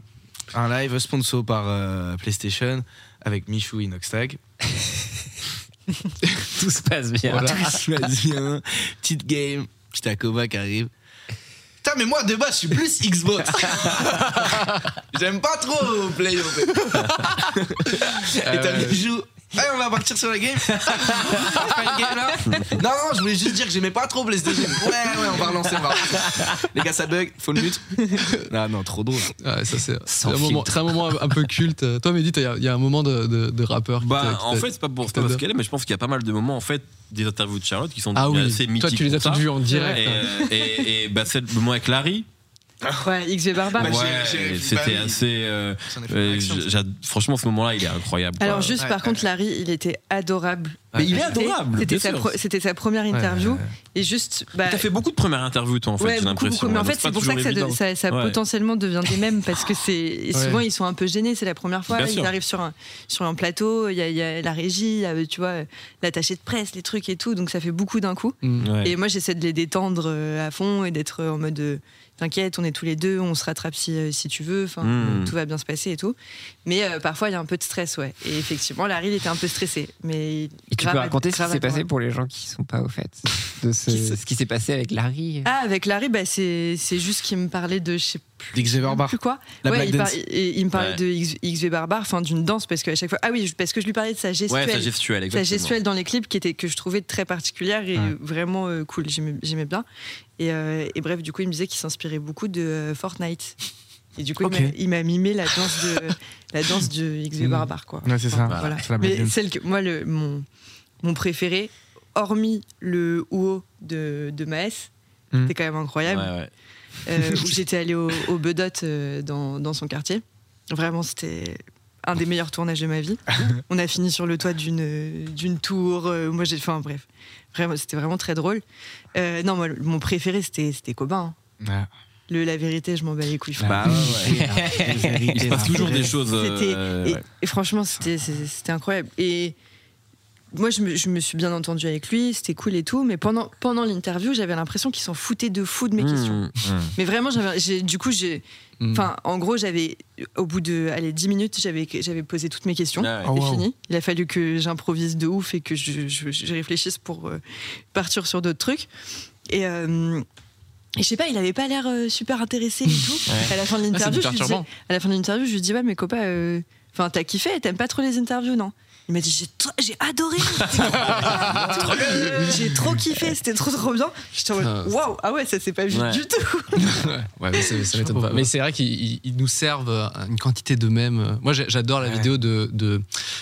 Un live sponsor par euh, PlayStation avec Michou Inoxtag. Tout se passe bien. Voilà. Tout se passe bien. Petite game. Petit Akoba qui arrive. Putain, mais moi de base, je suis plus Xbox. J'aime pas trop Play en fait. Et t'as Michou. Hey, on va partir sur la game. Game là Non, non, je voulais juste dire que j'aimais pas trop PlayStation. Ouais, ouais, on va relancer, on va relancer. Les gars, ça bug, faut le mute. Ah non, trop drôle. Ouais, ça, c'est un, moment- c'est un moment un peu culte. Toi, Mehdi, il y, a- il y a un moment de, de, de rappeur. qui t'a- Bah, en fait, c'est pas pour t'adore. qu'elle est, mais je pense qu'il y a pas mal de moments, en fait, des interviews de Charlotte qui sont Ah oui, assez mythiques. toi, tu les as toutes vues en direct. Et, euh, et, et bah, c'est le moment avec Larry. Ouais, XV Barbare. Bah, j'ai- ouais, c'était bah assez. euh, euh, franchement, ce moment-là, il est incroyable. quoi. Alors juste Ouais, par ouais. contre Larry il était adorable. Mais il est C'était- adorable. C'était sa, sûr. pro- c'était sa première interview ouais, ouais. et juste bah, T'as fait beaucoup de premières interviews, toi, en fait, ouais, j'ai beaucoup, l'impression. beaucoup. Mais en Donc, fait, c'est pour ça que ça, toujours de- évident. ça, ça Ouais. potentiellement devient des mèmes parce que c'est souvent ils sont un peu gênés. C'est la première fois. Bien ils sûr. arrivent sur un sur un plateau. Il y a, il y a la régie, il y a, tu vois, l'attaché de presse, les trucs et tout. Donc ça fait beaucoup d'un coup. Mm. Ouais. Et moi, j'essaie de les détendre euh, à fond et d'être en mode euh, t'inquiète, on est tous les deux, on se rattrape si, euh, si tu veux, enfin, Mm. tout va bien se passer et tout. Mais euh, parfois, il y a un peu de stress, ouais. Et effectivement, Larry, il était un peu stressé. Mais Et tu peux raconter ce qui s'est passé pour les gens qui sont pas au fait de ce, Qui se- ce qui s'est passé avec Larry. Ah, avec Larry, bah, c'est c'est juste qu'il me parlait de, je sais plus, plus quoi. La ouais, Black il, par- me parlait Ouais. de X- XV Barbare, enfin d'une danse, parce qu'à chaque fois. Ah oui, parce que je lui parlais de sa gestuelle. Ouais, sa gestuelle, sa gestuelle dans les clips qui était, que je trouvais très particulière et Ouais. vraiment euh, cool. J'aimais j'aimais bien. Et, euh, et bref, du coup, il me disait qu'il s'inspirait beaucoup de euh, Fortnite. Et du coup, il m'a- il m'a mimé la danse de la danse de XV Mm. Barbare, quoi. Ouais, c'est ça. Enfin, voilà. C'est la Black Mais celle que moi, le, mon, mon préféré, hormis le Uo de, de Maes, Mm. c'était quand même incroyable. Ouais, ouais. euh, où j'étais allée au, au Bedot euh, dans, dans son quartier. Vraiment, c'était un des meilleurs tournages de ma vie. On a fini sur le toit d'une d'une tour. euh, moi, j'ai, enfin bref, vraiment, c'était vraiment très drôle. Euh, non, moi, mon préféré, c'était c'était Cobain. hein. Ouais. Le, la vérité, je m'en bats les couilles. Bah, ouais, ouais. Il se passe toujours des choses. C'était- euh, et, ouais. et franchement, c'était incroyable. Et moi, je me, je me suis bien entendue avec lui, c'était cool et tout. Mais pendant, pendant l'interview, j'avais l'impression qu'il s'en foutait de fou de mes questions. Mmh. Mais vraiment, du coup, j'ai. Mm. Enfin, en gros, j'avais, au bout de allez, 10 minutes, j'avais, j'avais posé toutes mes questions. Ah ouais. Oh, C'était wow. fini. Il a fallu que j'improvise de ouf et que je, je- je réfléchisse pour euh, partir sur d'autres trucs. Et, euh, et je sais pas, il avait pas l'air euh, super intéressé et tout. À la fin de l'interview, c'est je lui disais- à la fin de l'interview, je lui dis ouais, mais copain, euh, enfin, t'as kiffé, t'aimes pas trop les interviews, non? Il m'a dit j'ai, adoré, j'ai trop kiffé, c'était trop trop bien. J'étais en mode waouh, ah ouais, ça s'est pas vu Ouais. du tout. Ouais, mais ça, ça m'étonne pas. Mais c'est vrai qu'ils ils- ils nous servent une quantité de mèmes. Moi, j'adore la Ouais. vidéo de, de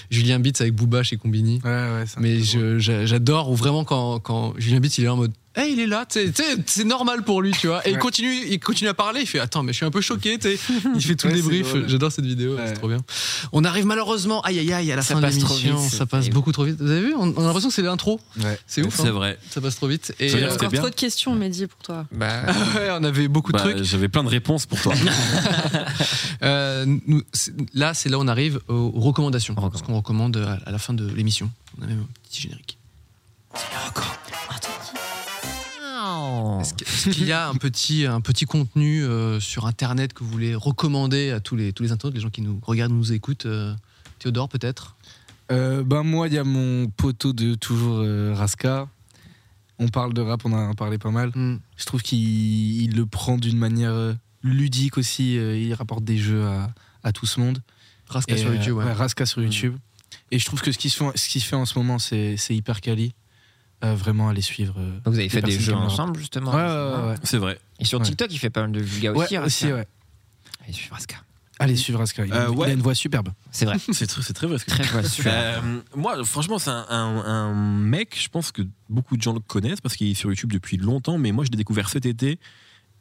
Julien Bitz avec Booba chez Combini. Ouais, ouais, Mais j'adore ou vraiment quand, quand Julien Bitz il est là en mode Hey, il est là, c'est normal pour lui, tu vois. Et il continue, il continue à parler. Il fait Attends, mais je suis un peu choqué. tu sais. Il fait tout Ouais, le débrief. J'adore cette vidéo, Ouais. c'est trop bien. On arrive malheureusement, aïe aïe aïe, à la Ça fin de passe trop l'émission. vite, Ça passe beaucoup trop vite. Vous avez vu On, on a l'impression que c'est l'intro. Ouais. C'est ouf. C'est hein. vrai. Ça passe trop vite. Et c'était encore trop de questions, Mehdi, pour toi. Bah, ouais, on avait beaucoup de Bah, trucs. J'avais plein de réponses pour toi. Euh, nous- là, c'est là où on arrive aux recommandations. On Ce qu'on recommande à, à la fin de l'émission. On a même un petit générique. Est-ce qu'il y a un petit, un petit contenu euh, sur Internet que vous voulez recommander à tous les, tous les internautes, les gens qui nous regardent, nous écoutent euh, Théodore, peut-être? Euh, ben moi, il y a mon poteau de toujours euh, Raska. On parle de rap, on en a parlé pas mal. Hmm. Je trouve qu'il il le prend d'une manière ludique aussi. euh, il rapporte des jeux à, à tout ce monde. Raska Et, sur YouTube, ouais. Raska sur YouTube. Et je trouve que ce qu'il fait, ce qu'il fait en ce moment, c'est c'est hyper quali. Euh, vraiment aller suivre. euh, Vous avez fait des jeux ensemble, justement. Ouais, ouais, ouais, ouais. C'est vrai. Et sur Ouais. TikTok, il fait pas mal de vulgas Ouais, aussi. aussi, ouais. Allez, suivre Raska. Allez suivre Aska. Il, a- Euh, il ouais. a une voix superbe. C'est vrai. C'est très, c'est très vrai. Très voix super. Euh, moi, franchement, c'est un, un- un mec, je pense que beaucoup de gens le connaissent parce qu'il est sur YouTube depuis longtemps, mais moi, je l'ai découvert cet été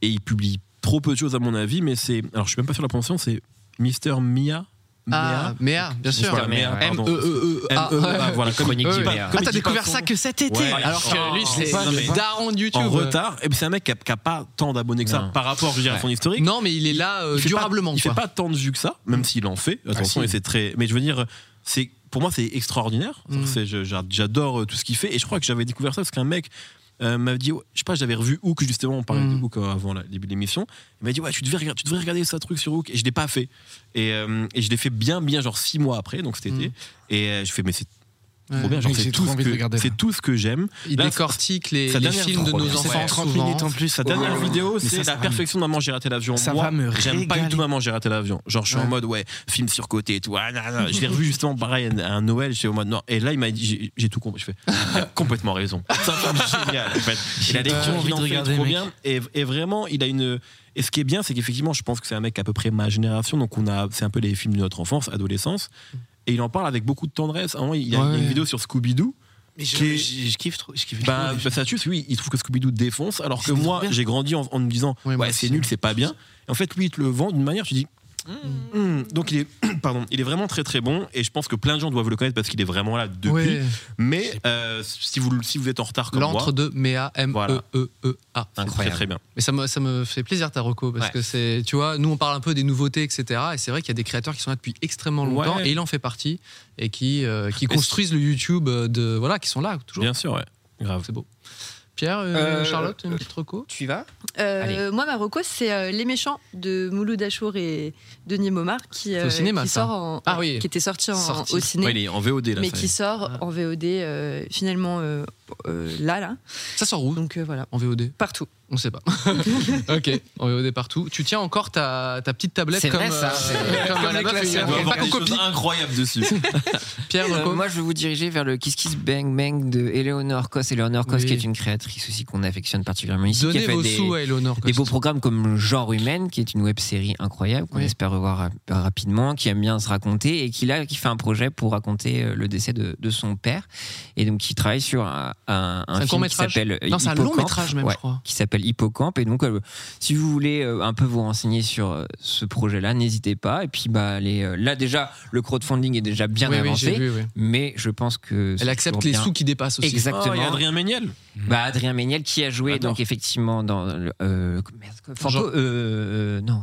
et il publie trop peu de choses à mon avis, mais c'est. Alors, je suis même pas sur la prononciation, c'est Mister Mia. Ah, Méa, bien sûr. Voilà, Méa, pardon. M-E-E-E-A. M-E-E-A, voilà, comme- Chronique. Ah, Comme t'as découvert ça que cet été. Alors que lui, c'est daron de YouTube. en retard. Et puis c'est un mec qui a, pas tant d'abonnés que ça par rapport je veux dire, à son historique. Non, mais il est là euh, durablement. il fait pas tant de vues que ça, même s'il en fait. Attention, et c'est très. Mais je veux dire, c'est pour moi c'est extraordinaire. Mm. J'adore euh, tout ce qu'il fait et je crois que j'avais découvert ça parce qu'un mec euh, m'a dit, ouais, je sais pas, j'avais revu Hook justement, on parlait Mm. de Hook euh, avant le début de l'émission. Il m'a dit ouais, tu devais regarder, tu devrais regarder ça truc sur Hook et je l'ai pas fait. Et, euh, et je l'ai fait bien bien genre six mois après, donc cet été. Mm. Et je fais mais c'est. Trop bien, genre c'est j'ai tout, ce envie de que- c'est tout ce que j'aime. Il Là, décortique les, les films de nos enfants. C'est 30 souvent. minutes en plus. Sa dernière Ouais. vidéo, c'est la perfection de Maman, j'ai raté l'avion. Ça Moi, va me J'aime pas du tout Maman, j'ai raté l'avion. Genre, je suis en mode, ouais, film surcoté et tout. Ah. Je l'ai revu justement pareil à un Noël, j'étais au mode, non. Et là, il m'a dit, j'ai- tout compris. Je fais, il a complètement raison. C'est un film génial, en fait. Et la lecture envie de regarder, trop bien. Et, et vraiment, il a une. Et ce qui est bien, c'est qu'effectivement, je pense que c'est un mec à peu près ma génération. Donc, on a, c'est un peu les films de notre enfance, adolescence. Et il en parle avec beaucoup de tendresse. À un moment, il y a, il y a Ouais. une vidéo sur Scooby-Doo. Mais je, Qui est- je- je kiffe trop. Je kiffe Bah, trop. bah, ça tue, lui, il trouve que Scooby-Doo défonce, alors que moi, j'ai grandi en, en me disant, Ouais, ouais, c'est nul, c'est pas bien. Et en fait, lui, il te le vend d'une manière, tu dis, Hmm. donc il est, pardon, il est vraiment très très bon, et je pense que plein de gens doivent le connaître parce qu'il est vraiment là depuis. Ouais. Mais euh, si vous si vous êtes en retard comme moi, L'entre-deux, Méa, Voilà. M-E-E-E-A. c'est très Incroyable. très bien. Mais ça me, ça me fait plaisir ta reco parce Ouais. que c'est, tu vois, nous on parle un peu des nouveautés, etc. Et c'est vrai qu'il y a des créateurs qui sont là depuis extrêmement longtemps Ouais. et il en fait partie et qui, euh, qui construisent le YouTube de, voilà, qui sont là toujours. Bien sûr, ouais, grave. C'est beau. Pierre, euh, Euh, Charlotte, une petite reco? Tu y vas? Euh, moi, ma reco, c'est euh, Les Méchants de Mouloud Achour et Denis Momar qui, au cinéma, qui ça. sort en- Ah oui. qui était sorti, en- Sorti. au ciné, Ouais, il est en VOD là. mais qui est. sort Ah. en VOD euh, finalement euh, euh, là, là. Ça sort où? Donc euh, voilà, En VOD partout. On sait pas. ok, en VOD partout. Tu tiens encore ta, ta petite tablette C'est comme, vrai, ça, euh, c'est- comme comme la meuf, il y a pas qu'on copie. incroyables dessus. Pierre, Euh, moi, je vais vous diriger vers le Kiss Kiss Bang Bang de Eleanor Cos. Eleanor Cos, Oui. qui est une créatrice aussi qu'on affectionne particulièrement ici, qui Donnez a fait vos des, sous à Eleonore. des beaux programmes comme Genre Humaine, qui est une web série incroyable qu'on Oui. espère revoir rap- rapidement, qui aime bien se raconter et qui là, qui fait un projet pour raconter euh, le décès de, de son père et donc qui travaille sur un, un, un film qui s'appelle Non, c'est un long métrage même, Ouais, je crois. qui s'appelle Hippocampe et donc euh, si vous voulez euh, un peu vous renseigner sur euh, ce projet-là, n'hésitez pas et puis bah les, euh, là déjà le crowdfunding est déjà bien Oui, avancé. j'ai vu, oui. mais je pense que Elle accepte les bien. sous qui dépassent aussi. Exactement. Oh, y a Adrien Méniel. Bah, Adrien Méniel qui a joué donc effectivement dans le, euh, Jean- euh, euh, non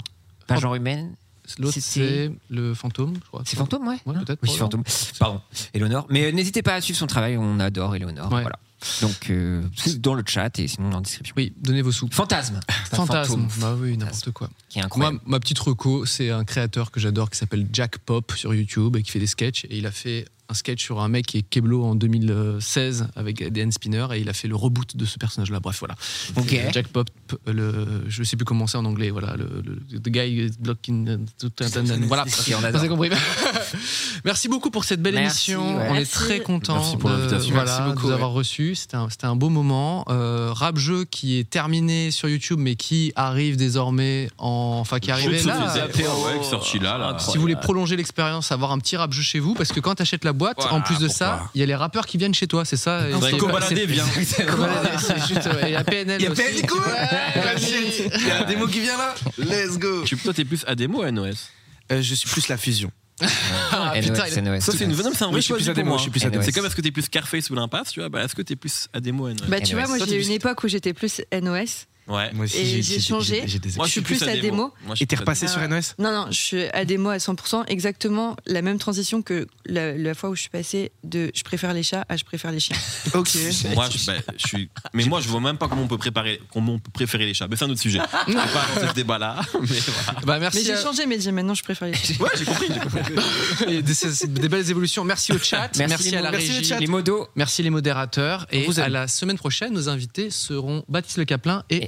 pas genre humaine L'autre, c'est le fantôme, je crois. c'est fantôme ouais, peut-être, oui c'est fantôme pardon Eleonore mais n'hésitez pas à suivre son travail on adore Eleonore Ouais. voilà donc euh, dans le chat et sinon dans la description Oui, donnez vos sous. Fantasme Fantasme. fantôme, Bah oui, n'importe quoi. qui est Moi, incroyable ma petite reco, c'est un créateur que j'adore qui s'appelle Jack Pop sur YouTube et qui fait des sketchs. Et il a fait un sketch sur un mec qui est Keblo en 2016 avec des hand spinners et il a fait le reboot de ce personnage-là. Bref, voilà. ok Euh, Jack Pop, le, je sais plus comment c'est en anglais. Voilà, le, le- the guy is blocking. tout un- un- un- Voilà, Ok, on avez compris. Merci beaucoup pour cette belle Merci, émission. ouais. On est très content Merci pour de, l'invitation. voilà, Merci beaucoup, de vous avoir reçu. C'était un, c'était un beau moment. Euh, rap jeu qui est terminé sur YouTube, mais qui arrive désormais en, enfin qui là. ouais, là, là. Si vous voulez prolonger l'expérience, avoir un petit rap jeu chez vous, parce que quand tu achètes la boîte, Voilà, en plus de ça, il y a les rappeurs qui viennent chez toi, c'est ça. Cobaladé vient. Il y a PNL. Il y a. PNL. Il y a un démo qui vient là Let's go Tu- Toi, t'es plus ADMO ou NOS Euh, Je suis plus la fusion. Ah, putain. Ça, c'est une mais c'est un vrai choix pour moi. je suis plus NOS. ADMO. C'est comme est-ce que t'es plus Scarface ou l'impasse, tu vois? Bah, Est-ce que t'es plus ADMO ou NOS Bah, tu vois, moi, j'ai eu une époque où j'étais plus NOS. Ouais. Moi aussi, Et j'ai- changé. j'ai- j'ai des Moi, je suis plus ADMO. Moi, je suis Et t'es repassé sur Ah. NOS Non, non, je suis ADMO à 100%, exactement la même transition que la, la fois où je suis passée de je préfère les chats à je préfère les chiens. Ok. Moi, je, bah, je suis. Mais moi, je vois même pas comment on peut préparer, comment on peut préférer les chats. Mais c'est un autre sujet. Je vais pas dans ce débat-là. Mais voilà. Bah, merci. Mais j'ai à- changé, mais dis maintenant je préfère les chiens. Ouais, j'ai compris. J'ai compris. Et des, belles évolutions. Merci au chat. Merci, à la mots- régie. les modos Merci les modérateurs. Et vous à la semaine prochaine, nos invités seront Baptiste Le Caplin et, et